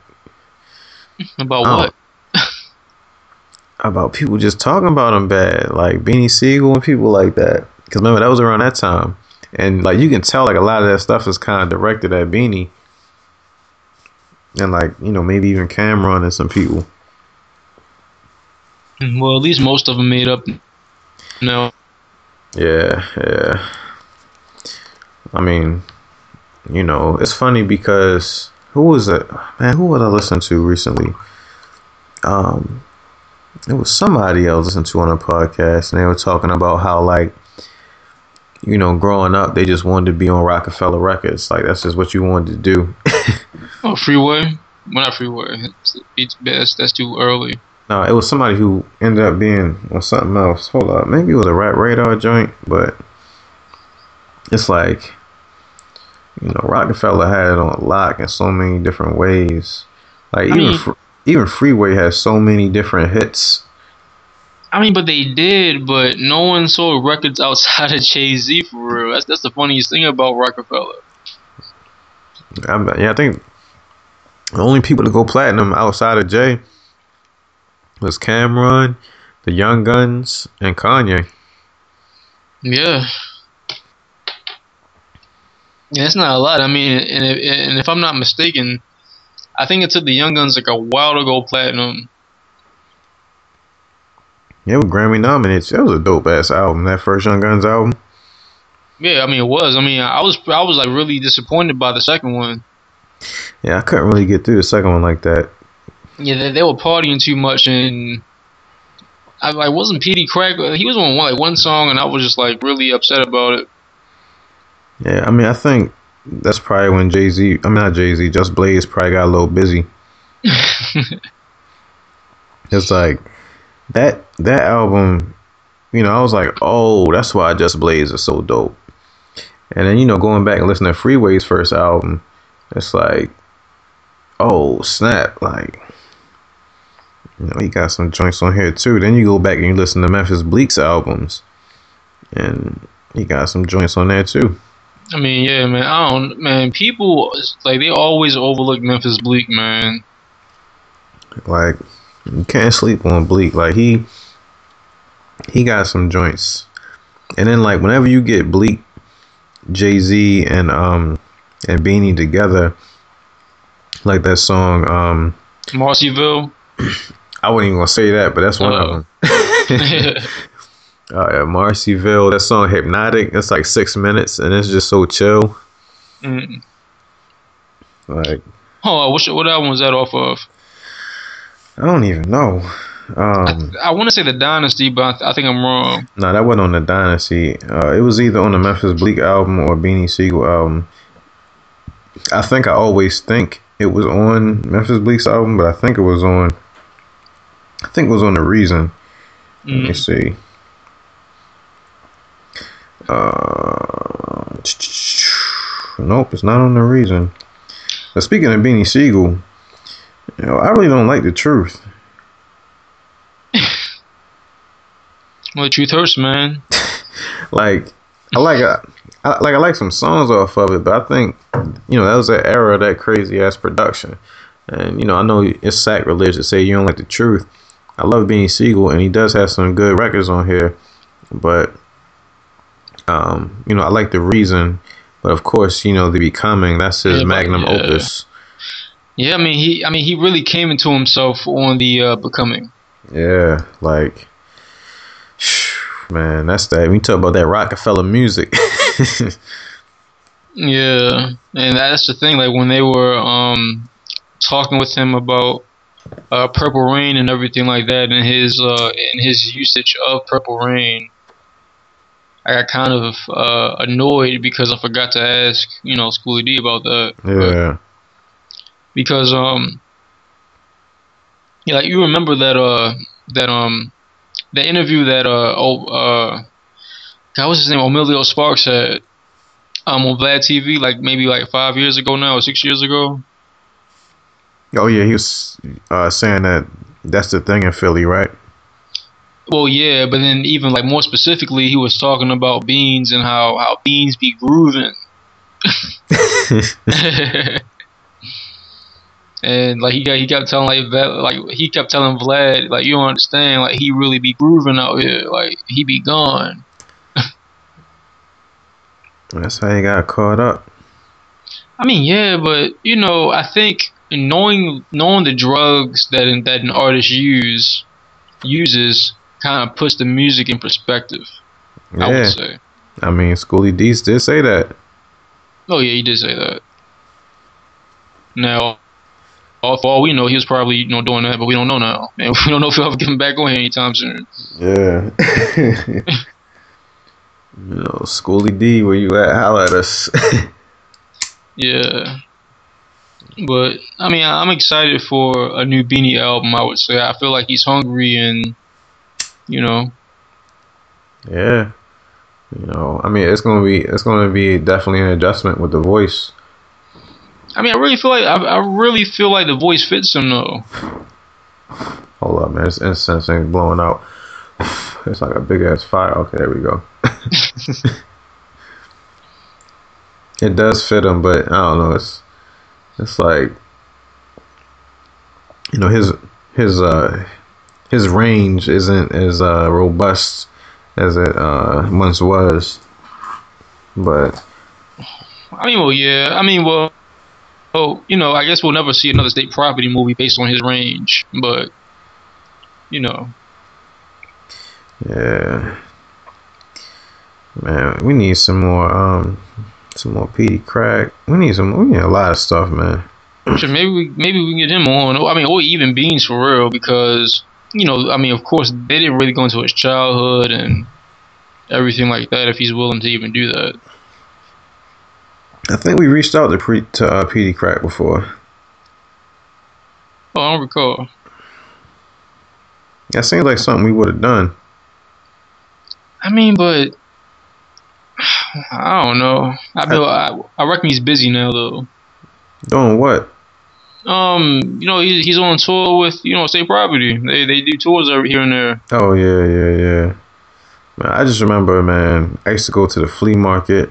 about what? about people just talking about him bad, like Beanie Sigel and people like that. Because remember that was around that time, and like you can tell like a lot of that stuff is kind of directed at Beanie, and like you know maybe even Cam'ron and some people. Well, at least most of them made up. No. Yeah, yeah. I mean, you know, it's funny because who was it? Man, who would I listen to recently? Um, it was somebody else listened to on a podcast, and they were talking about how like, you know, growing up, they just wanted to be on Roc-A-Fella Records. Like that's just what you wanted to do. oh, Freeway? Well, not Freeway. It's best. That's too early. No, it was somebody who ended up being on something else. Hold up, maybe it was a Rap Radar joint, but it's like you know, Roc-A-Fella had it on lock in so many different ways. Like I even mean, fr- even Freeway has so many different hits. I mean, but they did, but no one sold records outside of Jay Z for real. That's that's the funniest thing about Roc-A-Fella. I, yeah, I think the only people to go platinum outside of Jay was Cam'ron, the Young Guns, and Kanye. Yeah. Yeah, it's not a lot. I mean, and if, and if I'm not mistaken, I think it took the Young Guns like a while to go platinum. Yeah, with Grammy nominated. That was a dope ass album. That first Young Guns album. Yeah, I mean it was. I mean, I was I was like really disappointed by the second one. Yeah, I couldn't really get through the second one like that. Yeah, they, they were partying too much, and I like wasn't Peedi Crakk. He was on one like one song, and I was just like really upset about it. Yeah, I mean, I think that's probably when Jay Z. I mean, not Jay Z. Just Blaze probably got a little busy. it's like that that album. You know, I was like, oh, that's why Just Blaze is so dope. And then you know, going back and listening to Freeway's first album, it's like, oh snap! Like, you know, he got some joints on here too. Then you go back and you listen to Memphis Bleek's albums, and he got some joints on there too. I mean, yeah, man. I don't, man. People like they always overlook Memphis Bleek, man. Like you can't sleep on Bleek. Like he he got some joints, and then like whenever you get Bleek, Jay Z, and um and Beanie together, like that song um Marcyville. I wasn't even gonna say that, but that's one of Uh. them. Uh, yeah, Marcyville, that song "Hypnotic." It's like six minutes, and it's just so chill. Mm. Like Oh, what, what album was that off of? I don't even know. Um, I want to say the Dynasty, but I, th- I think I'm wrong. no, that wasn't on the Dynasty. Uh, it was either on the Memphis Bleek album or Beanie Sigel album. I think I always think it was on Memphis Bleek's album, but I think it was on. I think it was on the Reason. Let me Mm. see. Uh, nope, it's not on the Reason. But speaking of Beanie Sigel, you know, I really don't like the truth. Well, truth hurts, man. like I like I, I like I like some songs off of it, but I think you know that was that era of that crazy ass production, and you know I know it's sacrilege to say you don't like the truth. I love Beanie Sigel, and he does have some good records on here, but um, you know I like the reason, but of course you know the becoming that's his Yeah, magnum yeah. opus. Yeah, I mean he, I mean he really came into himself on the uh, becoming. Yeah, like man, that's that. We talk about that Roc-A-Fella music. Yeah, and that's the thing. Like when they were um talking with him about uh, Purple Rain and everything like that, and his uh, and his usage of Purple Rain, I got kind of uh, annoyed because I forgot to ask, you know, Schoolie D about that. yeah. because um yeah like you remember that uh that um the interview that uh oh uh God what's his name Emilio Sparks had um on Vlad TV like maybe like five years ago now or six years ago Oh yeah, he was uh, saying that that's the thing in Philly, right? Well yeah but then even like more specifically he was talking about beans and how how beans be grooving and like he got he kept telling like Vlad, like he kept telling Vlad like you don't understand like he really be grooving out here like he be gone That's how he got caught up. I mean yeah but you know I think knowing knowing the drugs that that an artist use uses kind of puts the music in perspective I Yeah, would say I mean, Schoolie D did say that. oh yeah he did say that now all, for all we know he was probably you know doing that but we don't know now and we don't know if he'll ever get him back on here anytime soon Yeah. you know, Schoolie D, where you at? Holla at us. Yeah. But I mean, I'm excited for a new Beanie album. I would say I feel like he's hungry, and you know, yeah. You know, I mean, it's gonna be it's gonna be definitely an adjustment with the voice. I mean, I really feel like I, I really feel like the voice fits him though. Hold up, man. This incense thing's blowing out. It's like a big ass fire. Okay, there we go. it does fit him, but I don't know. It's it's like you know his his uh his range isn't as uh robust as it uh once was. But I mean, well, yeah. I mean, well, oh, you know, I guess we'll never see another state property movie based on his range, but you know, yeah, man, we need some more um some more Peedi Crakk. We need some. We need a lot of stuff, man. Maybe we maybe we can get him on. I mean, or even Beans for real, because you know, I mean, of course, they didn't really go into his childhood and everything like that. If he's willing to even do that. I think we reached out to pre to uh, Peedi Crakk before. Oh, I don't recall. That seems like something we would have done. I mean, but I don't know. I feel I, I reckon he's busy now though. Doing what? Um, you know, he's he's on tour with you know state property. They they do tours over here and there. Oh yeah, yeah, yeah. Man, I just remember, man. I used to go to the flea market,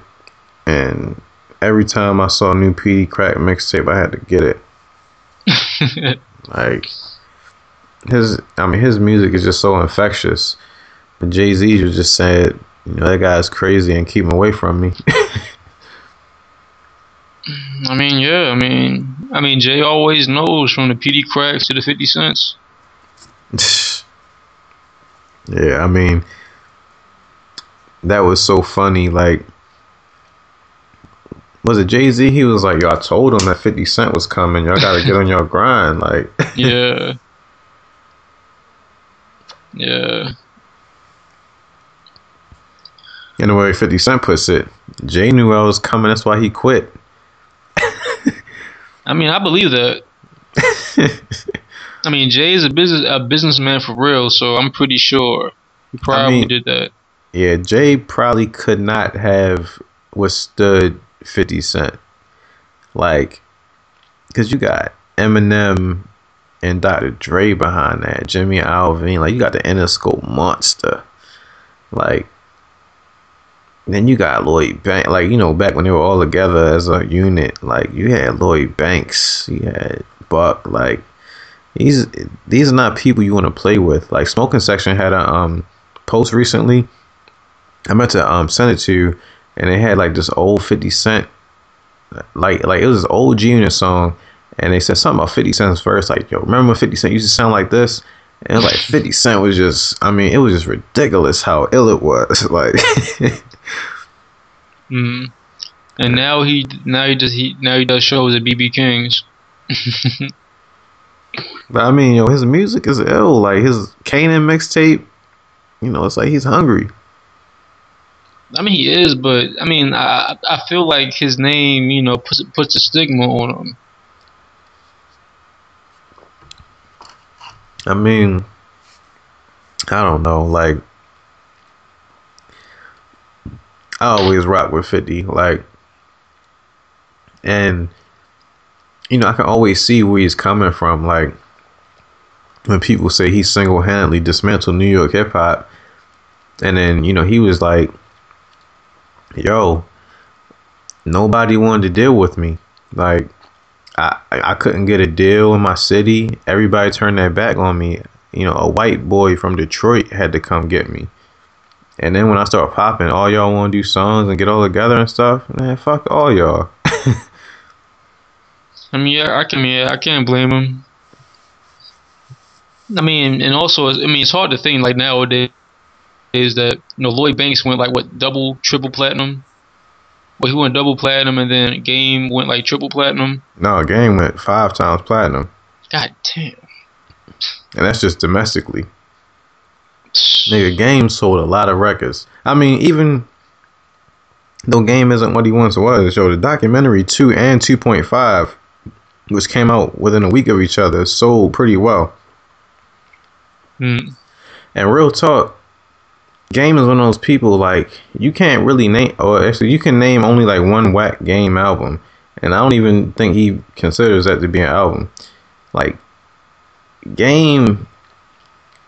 and every time I saw a new Peedi Crakk mixtape, I had to get it. Like his, I mean, his music is just so infectious. But Jay Z was just said, you know, that guy's crazy and keep him away from me. I mean, yeah. I mean, I mean, Jay always knows from the Peedi Crakks to the Fifty Cents. yeah, I mean, that was so funny. Like, was it Jay Z? He was like, "Yo, I told him that Fifty Cent was coming. Y'all got to get on your grind." Like, yeah, yeah. In the way 50 Cent puts it, Jay knew I was coming. That's why he quit. I mean, I believe that. I mean, Jay is a business a businessman for real, so I'm pretty sure he probably I mean, did that. Yeah, Jay probably could not have withstood 50 Cent. Like, because you got Eminem and Dr. Dre behind that, Jimmy Iovine. Like, you got the Interscope monster. Like, then you got Lloyd Banks, like you know, back when they were all together as a unit, like you had Lloyd Banks, you had Buck, like these these are not people you want to play with. Like Smoking Section had a um post recently. I meant to um send it to you, and they had like this old Fifty Cent, like like it was this old G Unit song, and they said something about Fifty Cent's verse. Like yo, remember Fifty Cent used to sound like this? And like 50 Cent was just, I mean, it was just ridiculous how ill it was. Like, mm. and now he, now he does, he, now he does shows at BB King's. but I mean, yo, his music is ill. Like his Kanan mixtape, you know, it's like he's hungry. I mean, he is, but I mean, I I feel like his name, you know, puts puts a stigma on him. I mean, I don't know. Like, I always rock with 50. Like, and, you know, I can always see where he's coming from. Like, when people say he single handedly dismantled New York hip hop, and then, you know, he was like, yo, nobody wanted to deal with me. Like, I I couldn't get a deal in my city. Everybody turned their back on me. You know, a white boy from Detroit had to come get me. And then when I start popping, all y'all want to do songs and get all together and stuff. Man, fuck all y'all. I mean, yeah, I can, yeah, I can't blame him. I mean, and also, I mean, it's hard to think like nowadays is that you know Lloyd Banks went like what double, triple platinum but he went double platinum, and then Game went like triple platinum. No, Game went five times platinum. God damn. And that's just domestically. Nigga, Game sold a lot of records. I mean, even though Game isn't what he once was, yo, the documentary two and two point five, which came out within a week of each other, sold pretty well. Mm. And real talk, Game is one of those people like you can't really name, or actually you can name only like one whack Game album, and I don't even think he considers that to be an album. Like Game,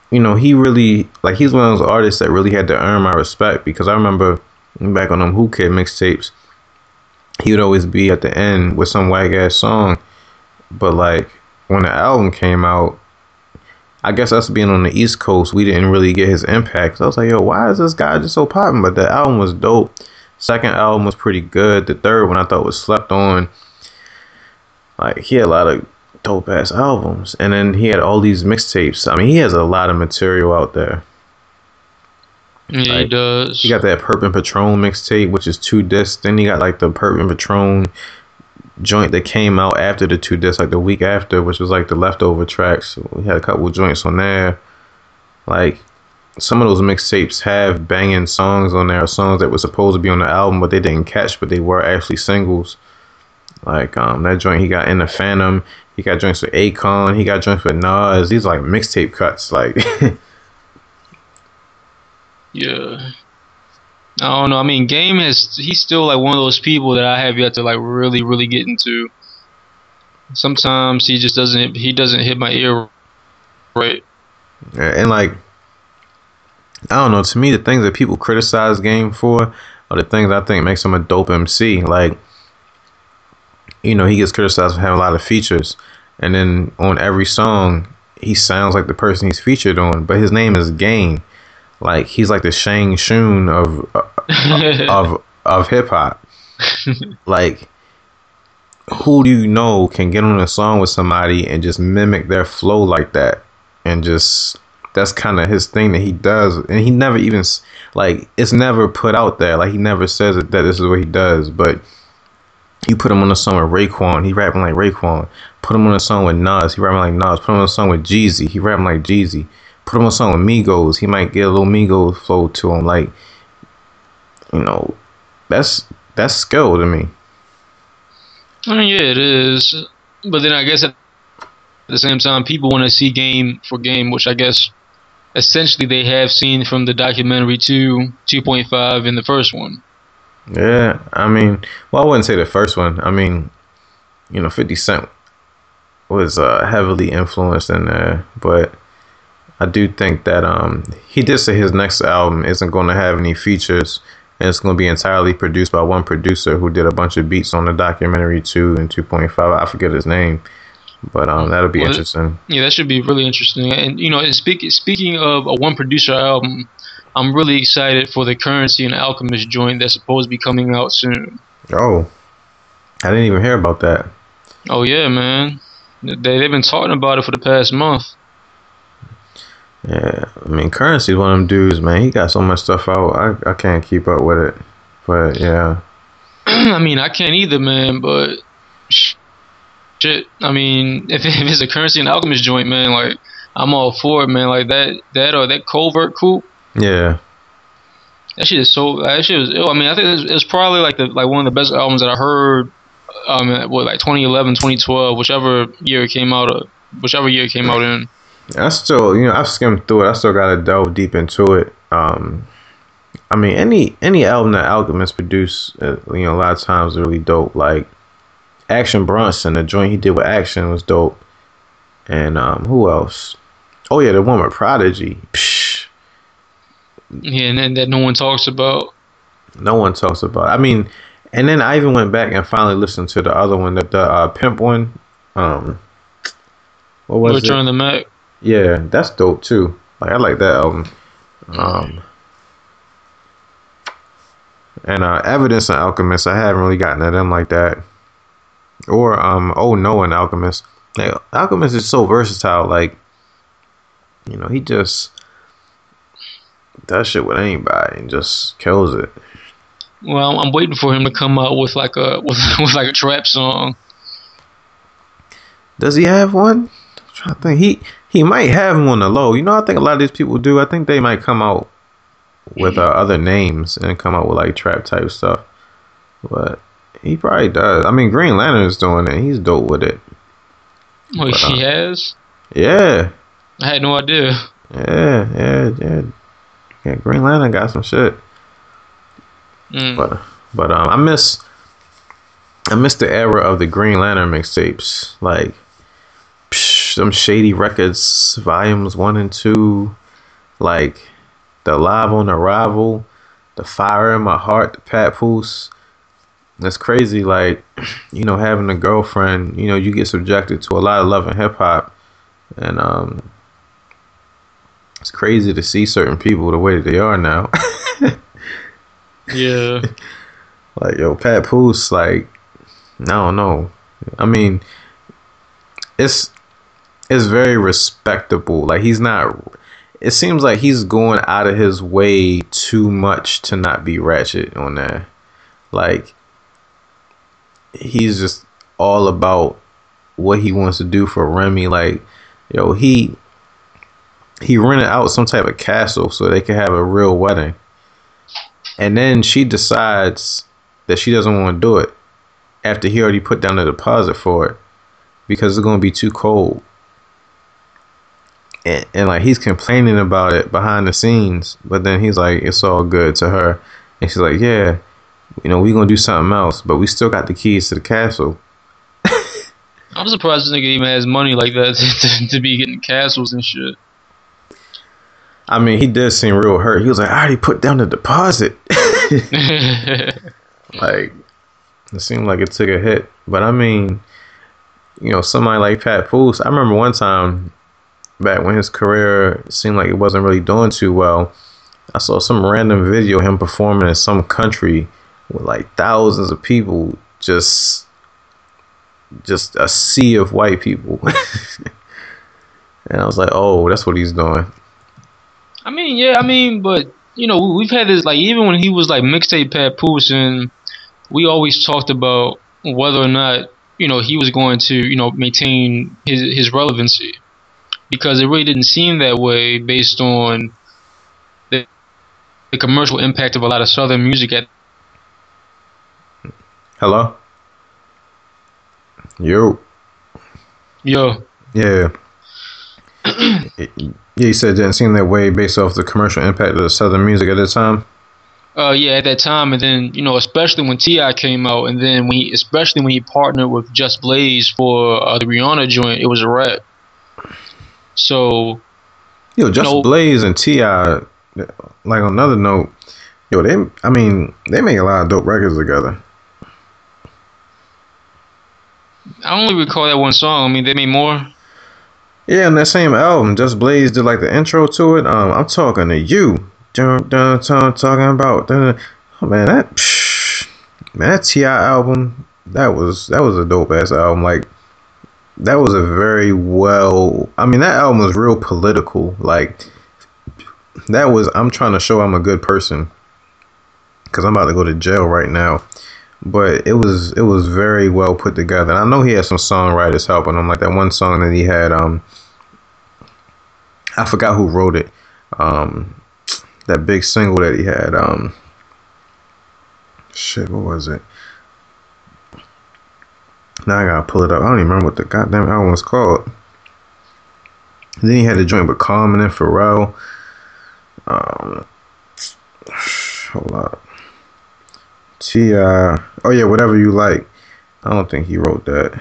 you know, he really like he's one of those artists that really had to earn my respect because I remember back on them Whoo Kid mixtapes, he would always be at the end with some whack ass song, but like when the album came out, I guess us being on the East Coast, we didn't really get his impact. So I was like, yo, why is this guy just so popping? But the album was dope. Second album was pretty good. The third one I thought was slept on. Like he had a lot of dope ass albums, and then he had all these mixtapes. I mean, he has a lot of material out there. Yeah, like, he does. He got that Purp and Patron mixtape, which is two discs. Then he got like the Purp and Patron joint that came out after the two discs, like the week after, which was like the leftover tracks. We had a couple joints on there. Like some of those mixtapes have banging songs on there, songs that were supposed to be on the album, but they didn't catch, but they were actually singles. Like um, that joint he got in the Phantom, he got joints with Akon, he got joints with Nas. These like mixtape cuts, like. yeah. I don't know. I mean, Game has he's still like one of those people that I have yet to like really, really get into. Sometimes he just doesn't he doesn't hit my ear right. And like I don't know, to me the things that people criticize Game for are the things I think makes him a dope MC. Like you know, he gets criticized for having a lot of features and then on every song he sounds like the person he's featured on, but his name is Game. Like he's like the Shang Tsung of uh, of of hip hop. like who do you know can get on a song with somebody and just mimic their flow like that? and just that's kind of his thing that he does, and he never even like it's never put out there. Like he never says that, that this is what he does, but you put him on a song with Raekwon, he rapping like Raekwon. Put him on a song with Nas, he rapping like Nas. Put him on a song with Jeezy, he rapping like Jeezy. Put him on song with Migos, he might get a little Migos flow to him. Like, you know, that's that's skill to me. I mean, yeah, it is. But then I guess at the same time, people want to see game for game, which I guess essentially they have seen from the documentary 2, 2.5 in the first one. Yeah, I mean, well, I wouldn't say the first one. I mean, you know, Fifty Cent was uh, heavily influenced in there, but I do think that um, he did say his next album isn't going to have any features, and it's going to be entirely produced by one producer who did a bunch of beats on the documentary two and two point five. I forget his name, but um, that'll be Well, interesting. Yeah, that should be really interesting. And you know, and speak, speaking of a one producer album, I'm really excited for the Currency and Alchemist joint that's supposed to be coming out soon. Oh, I didn't even hear about that. Oh yeah, man. They they've been talking about it for the past month. Yeah, I mean, Currency's one of them dudes, man. He got so much stuff out. I, I can't keep up with it. But yeah, I mean, I can't either, man. But shit, I mean, if, if it's a Currency and Alchemist joint, man, like I'm all for it, man. Like that, that or that Covert coup. yeah, That shit is so. That shit was. I mean, I think it's, it's probably like the like one of the best albums that I heard. Um, what like 2011, 2012, whichever year it came out of, whichever year it came out in. I still, you know, I've skimmed through it. I still got to delve deep into it. Um, I mean, any any album that Alchemist produced, uh, you know, a lot of times is really dope. Like Action Bronson, the joint he did with Action was dope. And um, who else? Oh yeah, the one with Prodigy. Psh, Yeah, and then that no one talks about. no one talks about. I mean, and then I even went back and finally listened to the other one, the, the uh, Pimp one. Um, what was it? Return of the Mac. Yeah, that's dope too. Like I like that album. Um, and uh, Evidence and Alchemist, I haven't really gotten to them like that. Or um, Oh No and Alchemist. Like, Alchemist is so versatile. Like, you know, he just does shit with anybody and just kills it. Well, I'm waiting for him to come out with like a with, with like a trap song. Does he have one? I'm trying to think. He he might have one on the low. You know, I think a lot of these people do. I think they might come out with uh, other names and come out with like trap type stuff. But he probably does. I mean, Green Lantern is doing it. He's dope with it. Wait, But, uh, he has? Yeah, I had no idea. yeah, yeah, yeah. Yeah, Green Lantern got some shit. Mm. But but um, I miss I miss the era of the Green Lantern mixtapes, like some Shady Records volumes one and two, like the Live on Arrival, the Fire in My Heart, the Papoose. That's crazy. Like you know, having a girlfriend, you know, you get subjected to a lot of love and hip hop, and um, it's crazy to see certain people the way that they are now. Yeah. Like yo, Papoose, like I don't know. I mean, it's it's very respectable. Like he's not. It seems like he's going out of his way too much to not be ratchet on that. Like he's just all about what he wants to do for Remy. Like yo, he he rented out some type of castle so they could have a real wedding. And then she decides that she doesn't want to do it after he already put down a deposit for it because it's going to be too cold. And, and like he's complaining about it behind the scenes, but then he's like, it's all good to her. And she's like, yeah, you know, we're going to do something else, but we still got the keys to the castle. I'm surprised this nigga even has money like that to, to be getting castles and shit. I mean, he did seem real hurt. He was like, I already put down the deposit. like, it seemed like it took a hit. But I mean, you know, somebody like Papoose, I remember one time back when his career seemed like it wasn't really doing too well. I saw some random video of him performing in some country with like thousands of people, just just a sea of white people. And I was like, oh, that's what he's doing. I mean, yeah, I mean, but you know, we've had this like even when he was like mixtape Papoose, and we always talked about whether or not you know he was going to you know maintain his his relevancy because it really didn't seem that way based on the, the commercial impact of a lot of southern music at Hello? Yo. yo Yeah. yeah, you said it didn't seem that way based off the commercial impact of the southern music at the time. uh yeah at that time and then you know especially when T.I. came out and then when he especially when he partnered with Just Blaze for uh, the Rihanna joint it was a rap so Yo, Just No. Blaze and T.I., like on another note, yo, they, I mean, they make a lot of dope records together. I only recall that one song I mean they made more Yeah, on that same album, Just Blaze did like the intro to it. Um, I'm talking to you. Dun, dun, dun, talking about. Dun, dun. Oh man, that psh, man, that T.I. album, that was that was a dope ass album. Like that was a very well. I mean, that album was real political. Like that was. I'm trying to show I'm a good person because I'm about to go to jail right now. But it was it was very well put together. And I know he had some songwriters helping him. Like that one song that he had. Um, I forgot who wrote it. Um, that big single that he had. Um, shit, what was it? Now I gotta pull it up. I don't even remember what the goddamn album was called. Then he had a joint with Common and Pharrell. Um, hold up. Ti. Oh yeah, whatever you like. I don't think he wrote that.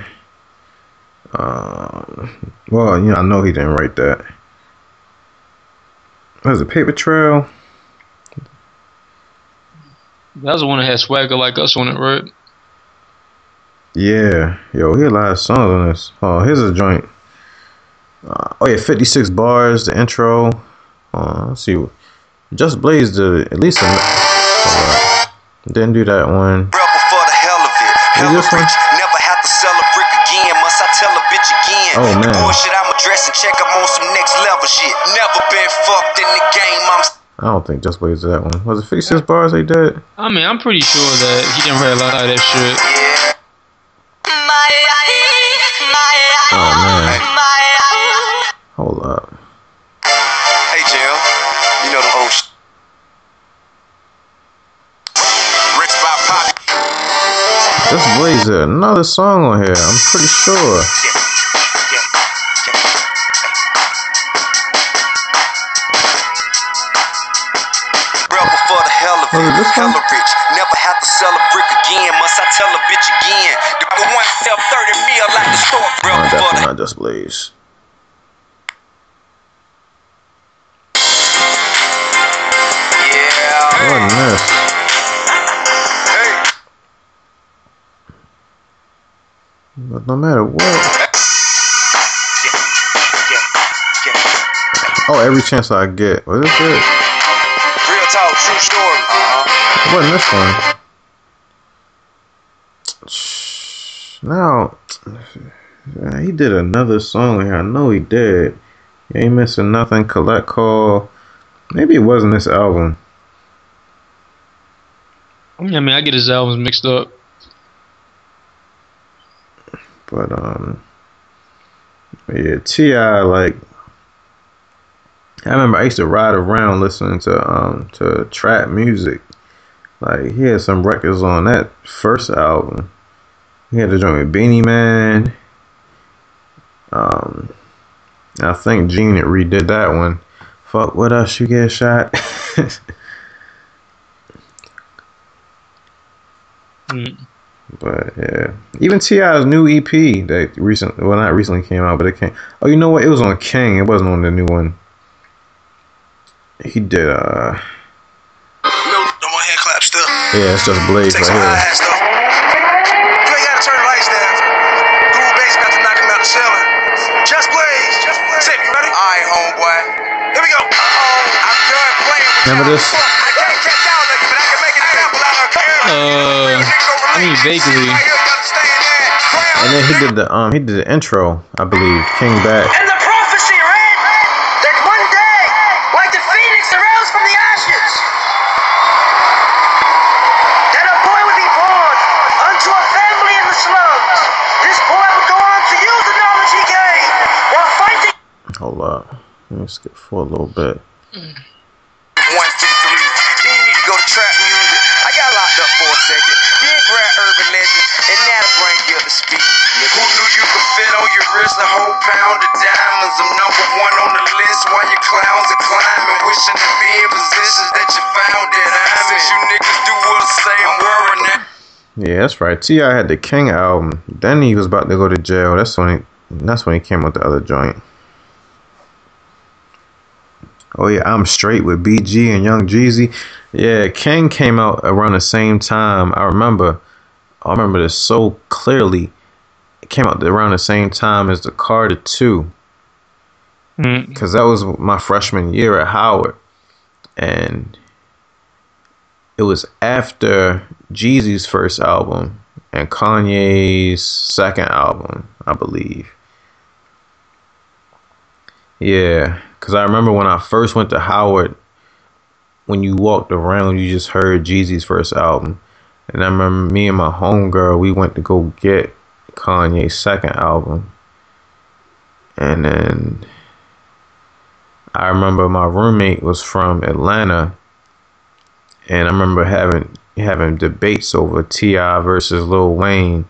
Um, well, you know, I know he didn't write that. Was a Paper Trail? that was the one that had swagger like us on it right Yeah, yo, he had a lot of songs on this. Oh, here's a joint. Uh, oh yeah, 56 bars. The intro. Uh, let's see. Just Blaze did at least a. hold up. Didn't do that one. Rebel for the hell of it. This one? never have to sell a brick again. Must I tell a bitch again? Oh, man. The bullshit I'm addressing, check I'm on some next level shit. Never been fucked in the game. I'm I don't think Just Blaze did that one. Was it 56 bars they did? I mean I'm pretty sure that he didn't write a lot of that shit yeah. Oh man. Hold up. Hey, Jill. You know the old sh- Rich by Poppy. Just Blaze did another song on here. I'm pretty sure. Rebel for the hell of it it. this one? Hella rich. Never have to sell a brick again. Must I tell a bitch again? The one sell 30 mil like the store. No, Rebel for definitely not Just Blaze. Yeah. It wasn't. Hey. But no matter what. Oh, every chance I get. Was this it? Real talk, true story. Uh-huh. It wasn't this one. Now, he did another song here. I know he did. You ain't missing nothing. Collect call. Maybe it wasn't this album. I mean I get his albums mixed up But um, yeah, T.I. like. I remember I used to ride around listening to um to Trap Muzik. Like he had some records on that first album. He had to join with Beenie Man. Um, I think Gene had redid that one. Fuck what else you get shot. Mm. But yeah, even T.I.'s new EP that recently, well, not recently came out, but it came. Oh, you know what? It was on King. It wasn't on the new one. He did. uh No, no more hand clap stuff. Yeah, it's just Blaze Take right some here. Just blaze, just blaze. Tip, you ready? Alright, homeboy. Here we go. Uh oh, I'm done playing with Remember this? I can't catch y'all of you, but I can make an example out of you. Uh, I mean, vaguely. Right here, you understand that? Crown. And then he did the um he did the intro, I believe. King back. Let me skip for a little bit. One, two, three. Then you need to go to Trap Muzik. I got locked up for a second. Then grab urban legend, and that'll bring you up to speed. Nigga. Who knew you could fit on your wrist a whole pound of diamonds? I'm number one on the list while your clowns are climbing, wishing to be in positions that you found that I'm in. You niggas do what I say, I'm worrying that. Yeah, that's right. T.I. had the King album. Then he was about to go to jail. That's when he. That's when he came with the other joint. Oh yeah, I'm straight with BG and Young Jeezy. Yeah, King came out around the same time. I remember. I remember this so clearly. It came out around the same time as the Carter Two. Mm. because that was my freshman year at Howard, and it was after Jeezy's first album and Kanye's second album, I believe. Yeah, because I remember when I first went to Howard, when you walked around, you just heard Jeezy's first album, and I remember me and my homegirl, we went to go get Kanye's second album, and then. I remember my roommate was from Atlanta, and I remember having having debates over T.I. versus Lil Wayne,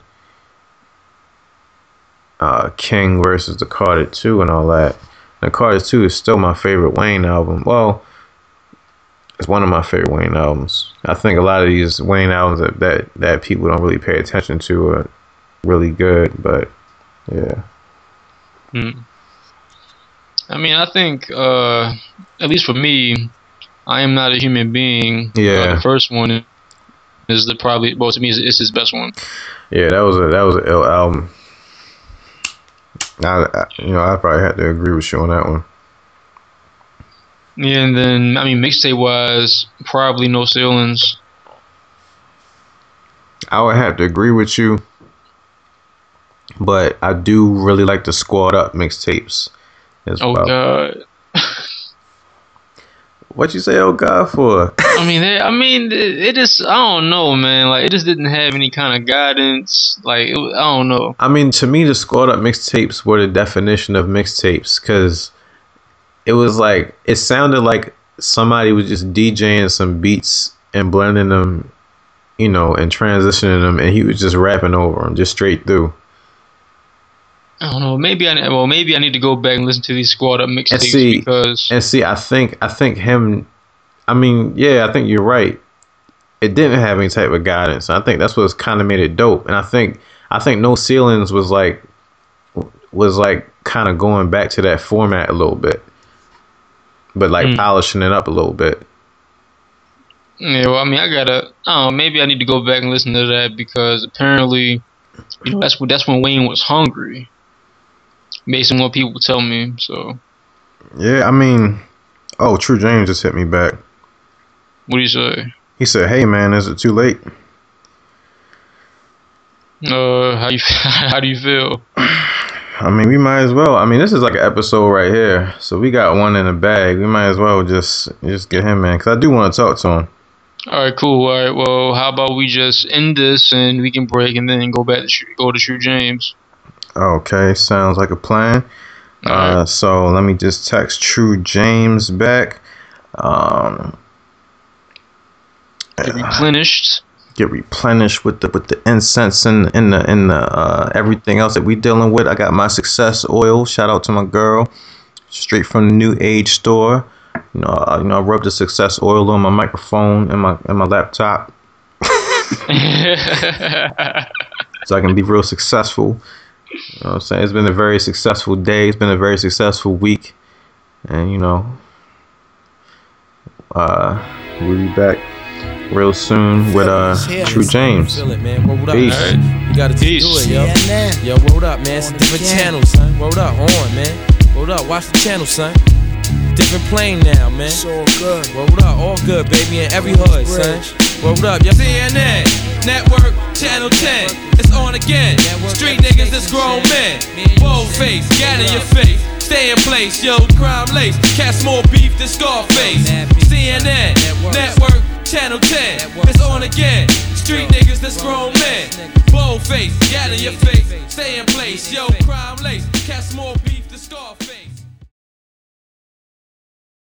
uh, King versus the Carter Two, and all that. The Carter Two is still my favorite Wayne album. Well, it's one of my favorite Wayne albums. I think a lot of these Wayne albums that that, that people don't really pay attention to are really good, but yeah. Mm. I mean, I think, uh, at least for me, I am not a human being. Uh, Yeah. the first one is the probably, well, to me, it's, it's his best one. Yeah, that was a that was an ill album. I, I you know I probably had to agree with you on that one. Yeah, and then, I mean, mixtape wise, probably no ceilings. I would have to agree with you, but I do really like the Squad Up mixtapes. As Oh, well. God. What you say, oh God, for? I mean, it, I mean, it, it just, I don't know, man. Like, it just didn't have any kind of guidance. Like, it, I don't know. I mean, to me, the Squad Up mixtapes were the definition of mixtapes because it was like it sounded like somebody was just DJing some beats and blending them, you know, and transitioning them, and he was just rapping over them, just straight through. I don't know. Maybe I well, maybe I need to go back and listen to these squad up mixtapes because and see, I think, I think him. I mean, yeah, I think you're right. It didn't have any type of guidance. I think that's what's kind of made it dope. And I think, I think No Ceilings was like, was like kind of going back to that format a little bit, but like Mm. polishing it up a little bit. yeah. Well, I mean, I gotta. I don't know. Maybe I need to go back and listen to that because apparently, you know, that's when that's when Wayne was hungry, based on what people tell me. So, Yeah, I mean, oh, True James just hit me back. what do you say? He said, "Hey man, is it too late?" Uh, how you how do you feel? I mean, we might as well. I mean, this is like an episode right here, so we got one in the bag. We might as well just just get him in because I do want to talk to him. All right, cool. All right, well, how about we just end this and we can break and then go back to go to True James. Okay, sounds like a plan. Uh, so let me just text True James back. Um, Get replenished. get replenished with the with the incense and in the in the uh, everything else that we dealing with. I got my success oil. Shout out to my girl, straight from the New Age store. You know, I, you know, I rub the success oil on my microphone and my and my laptop so I can be real successful. You know what I'm saying? It's been a very successful day. It's been a very successful week. And, you know, uh, we'll be back real soon with uh, True James. It, up, Peace. man. You gotta Peace. do it, yo. Yo, word up, man. It's a different channel, son. Word up, on, man. Word up, watch the channel, son. Different plane now, man. It's all good. Word up, all good, baby, in every hood, son. Word up, yo. CNN, Network, Channel 10. It's on again. Street niggas, it's grown men. Bold face, gat in your face. Stay in place, yo, crime lace. Cast more beef than Scarface. CNN, Network, Channel 10. It's on again. Street niggas, that's grown men. Bold face, gat in your face. Stay in place, yo, crime lace. Cast more beef.